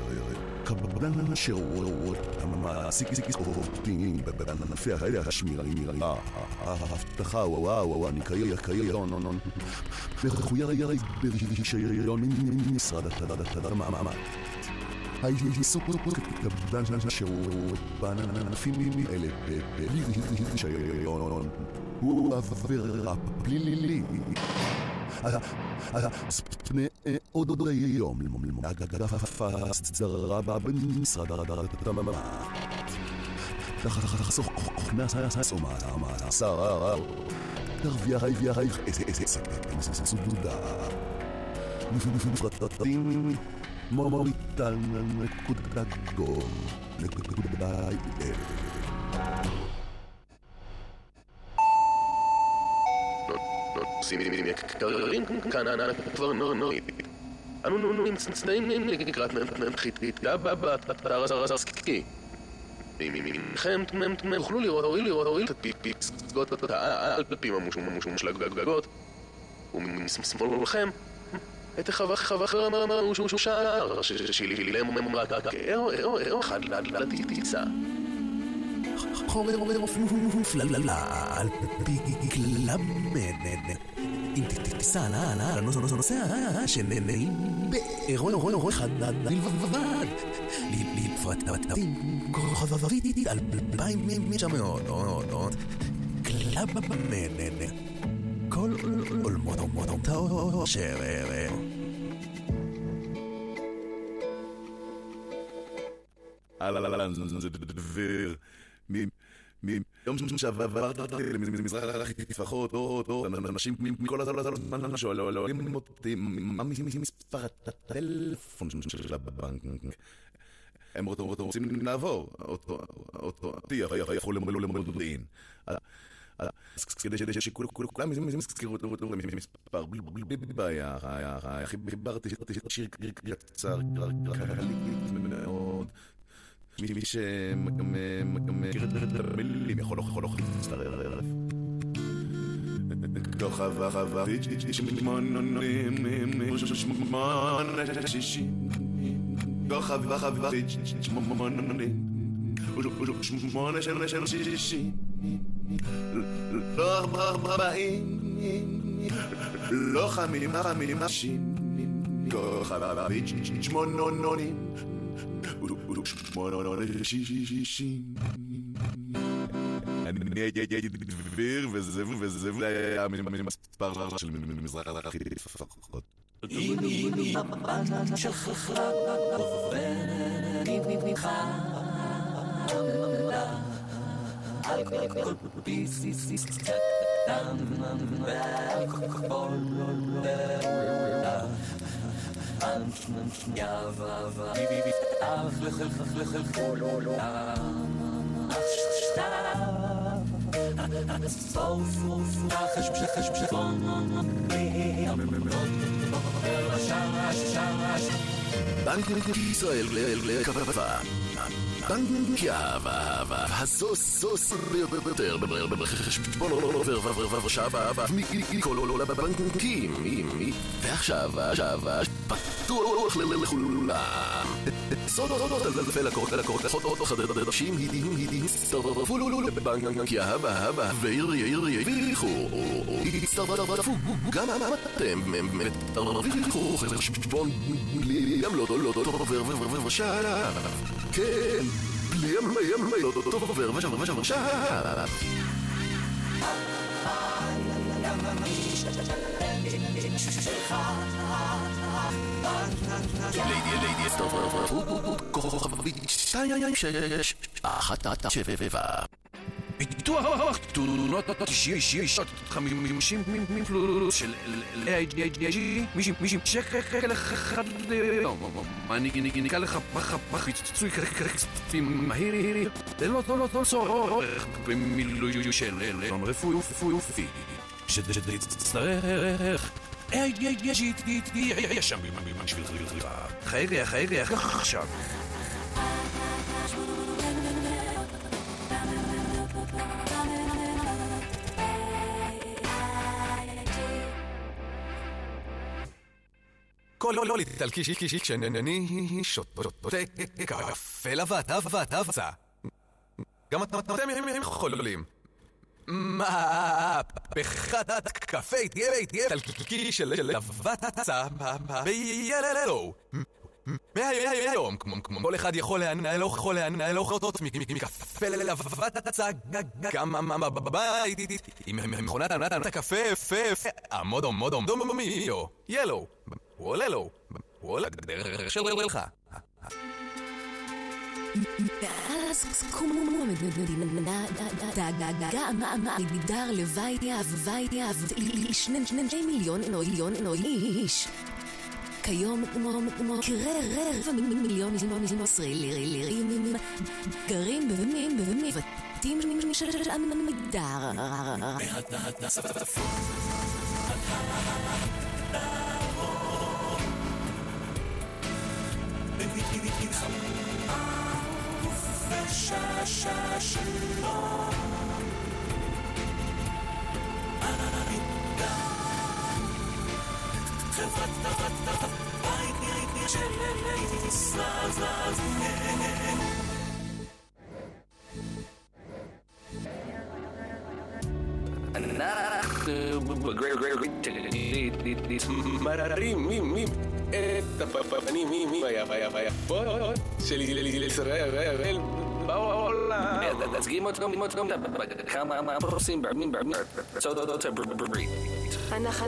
Speaker 8: קבלן השירות, המעסיק עובדים בענפי השמירה, האבטחה, וואו, הניקיון, מחויב ברישיון ממשרד הממ"ט. העיסוק קבלן השירות בענפים אלה ברישיון הוא עבירה פלילית. פני עוד היום אגף הסדרה במשרד התמ"ת. תחסוך קנס ומאסר תרוויח איזה סודדה. מפרטים מוריטל נקודה גום נקודה
Speaker 26: נוסעים יקרים כאן כבר נוריד. אנו נמצאים לקראת נחיתייה באתר הסקי. ממכם תוכלו לראות, את פסגות האלפים המושלגות ומשמאלכם את חווה אמרנו שהוא שער ששילם רק אחד לטיסה
Speaker 16: חורר פללה על פי כלמנן אם תיסע על הנוסע שנהנים באירוע אירוע אירוע אחד בלבד לפרטים כוכבית על אלפיים תשע מאות כלמנן כל עולמות האושר
Speaker 8: אהלן, זה דביר. מיום שעברתי למזרח הטפחות, אנשים מכל הזמן שואלים אותי, מה מספר הטלפון של הבנק? הם רוצים לעבור, אותי יכול למודיעין. כדי שכולם יזכרו את המספר, בלי בעיה, חיברתי שיר קצר, מאוד. מי שמכיר את המילים יכול להצטרר עליו. כוכבה חווה שמונה שישים כוכבה חווה שמונה שמונה שמונה שישים לא ארבעים לא חמים חמים נשים כוכבה שמונונים אני הייתי דביר וזה וזה היה מספר של מזרח לפחות.
Speaker 13: אם היא הבנה של חכלה
Speaker 26: בנק ישראל לקבבה. הסוס, סוס ביותר בחשבון עובר מכל עולה בבנקים. ועכשיו, עכשיו, פתוח לכולם. סודות אלפי לקוחות חדשים הידים הידים הצטרפו לבנק יהב, אהבה, והרוויחו. הצטרפו גם אתם, תרוויחו חשבון בלי עמלות עובר ושב. כן, בלי עמלות עובר ושב ושב. ליידי ליידי הצטרפו כוכבית שתיים שש אחת שבע
Speaker 22: ביטוח תאונות אישיות חמישים פלוס של AIG מישהי שקל אחד אני ניקה לך פיצוי כספים מהיר לא לא לא צורך במילוי של רפואי ופי שתצטרך יש שם בשבילך חייך חייך עכשיו כל לא איטלקי שיקי כשאני שותה קפה לבט, לבט, לבצע. גם אתם יכולים. מהפכת קפה תהיה תהיה איטלקי של לבט הצע ביללו. מהיום, כמו כל אחד יכול להנהל יכול להנהל אוכלות מקפה ללבט הצע גם בבית עם מכונת ענת הקפה פה פה המודו מודו דומיו ילו וואלה לו וואלה דרך שלך
Speaker 27: מאז קום המדינה דאגה מגדר לבית יאב בית יאב שני מיליון מיליון איש. כיום כמו כרבע מיליון ישראלים גרים בבמים בבתים של המגדר
Speaker 28: ושעה שלום חברת חברת בית של ישראל
Speaker 22: אנחנו מררים מי את הפנים מי היפות של ישראל בעולם. מייצגים אותם כמה פרוסים ברמים ברמים ארצות הברית.
Speaker 29: אנחנו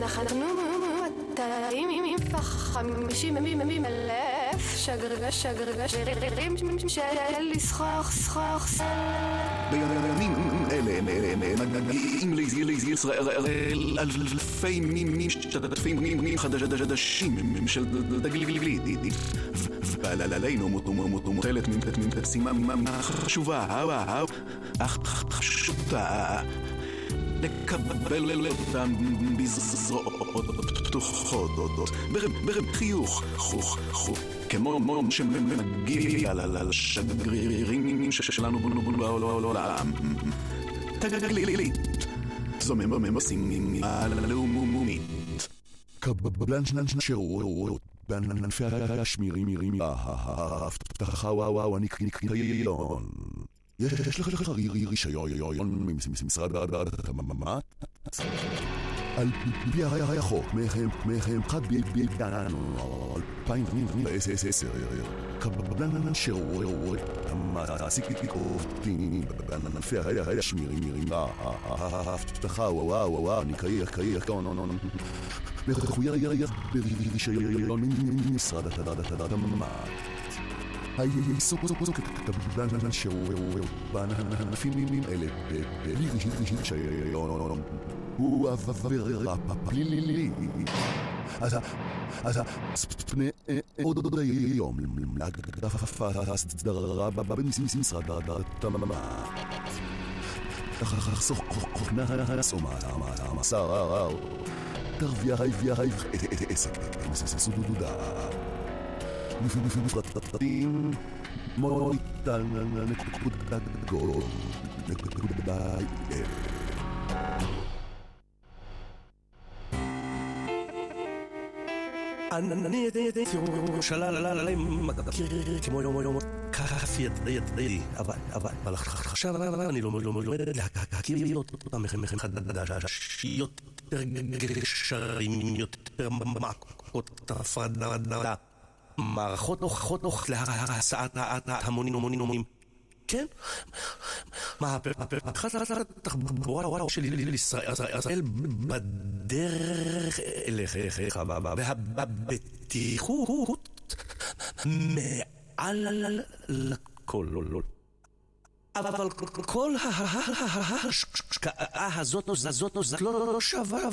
Speaker 29: מאתיים וחמישים אלף שגרגה שגרגה שגרירים של לסחוח סחוח
Speaker 8: בימים אלה מגיעים לישראל אלפי משתתפים חדשים של דגלילי ועלינו מוטלת משימה חשובה אך חשובה לקבל אותם בזרועות פתוחות ברם חיוך חוך חוך כמו שמגיע לשגרירים שלנו בעולם תגלילית זו משימה לאומית קבלן התמ"ת? על פי החוק, מהם חד בינואר 2010, קבלן שירות המעסיק עובדים בענפי השמירים האבטחה וואו וואו נקייח קייח מחויב ברישיון ממשרד התמ"ת העיסוק קבלן שירות בענפים אלה ברישיון הוא עבירה פלילית. אז פני עוד היום להגדפת הסדרה במשרד התמ"ת. חסוך נכנס ומאסר תרוויח את עסק מסודודה. מפרטים מויטל נקודה גול נקודה
Speaker 16: אני ידעתי ירושלים מכיר כמו יום יום כף ידי אבל עכשיו אני לא לומד להכיר אותם חדש יותר גשרים יותר מעקות הפרדה מערכות נוחות נוחות להסעת המונים המונים המונים כן, מהפכת התחבורה של ישראל בדרך אליך והבטיחות מעל לכל. אבל כל ההשקעה הזאת לא שווה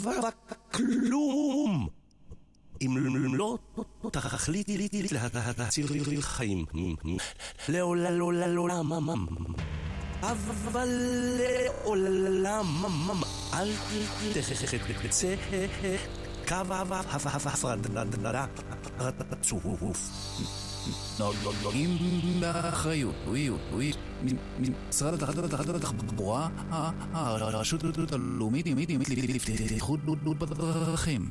Speaker 16: כלום. אם לא תחליטי להציל חיים. לעולם, אבל לעולם, אל תצא קו ההפרדה רצוף.
Speaker 20: נוגעים באחריות, משרד התחבורה, הרשות הלאומית לבטיחות בדרכים.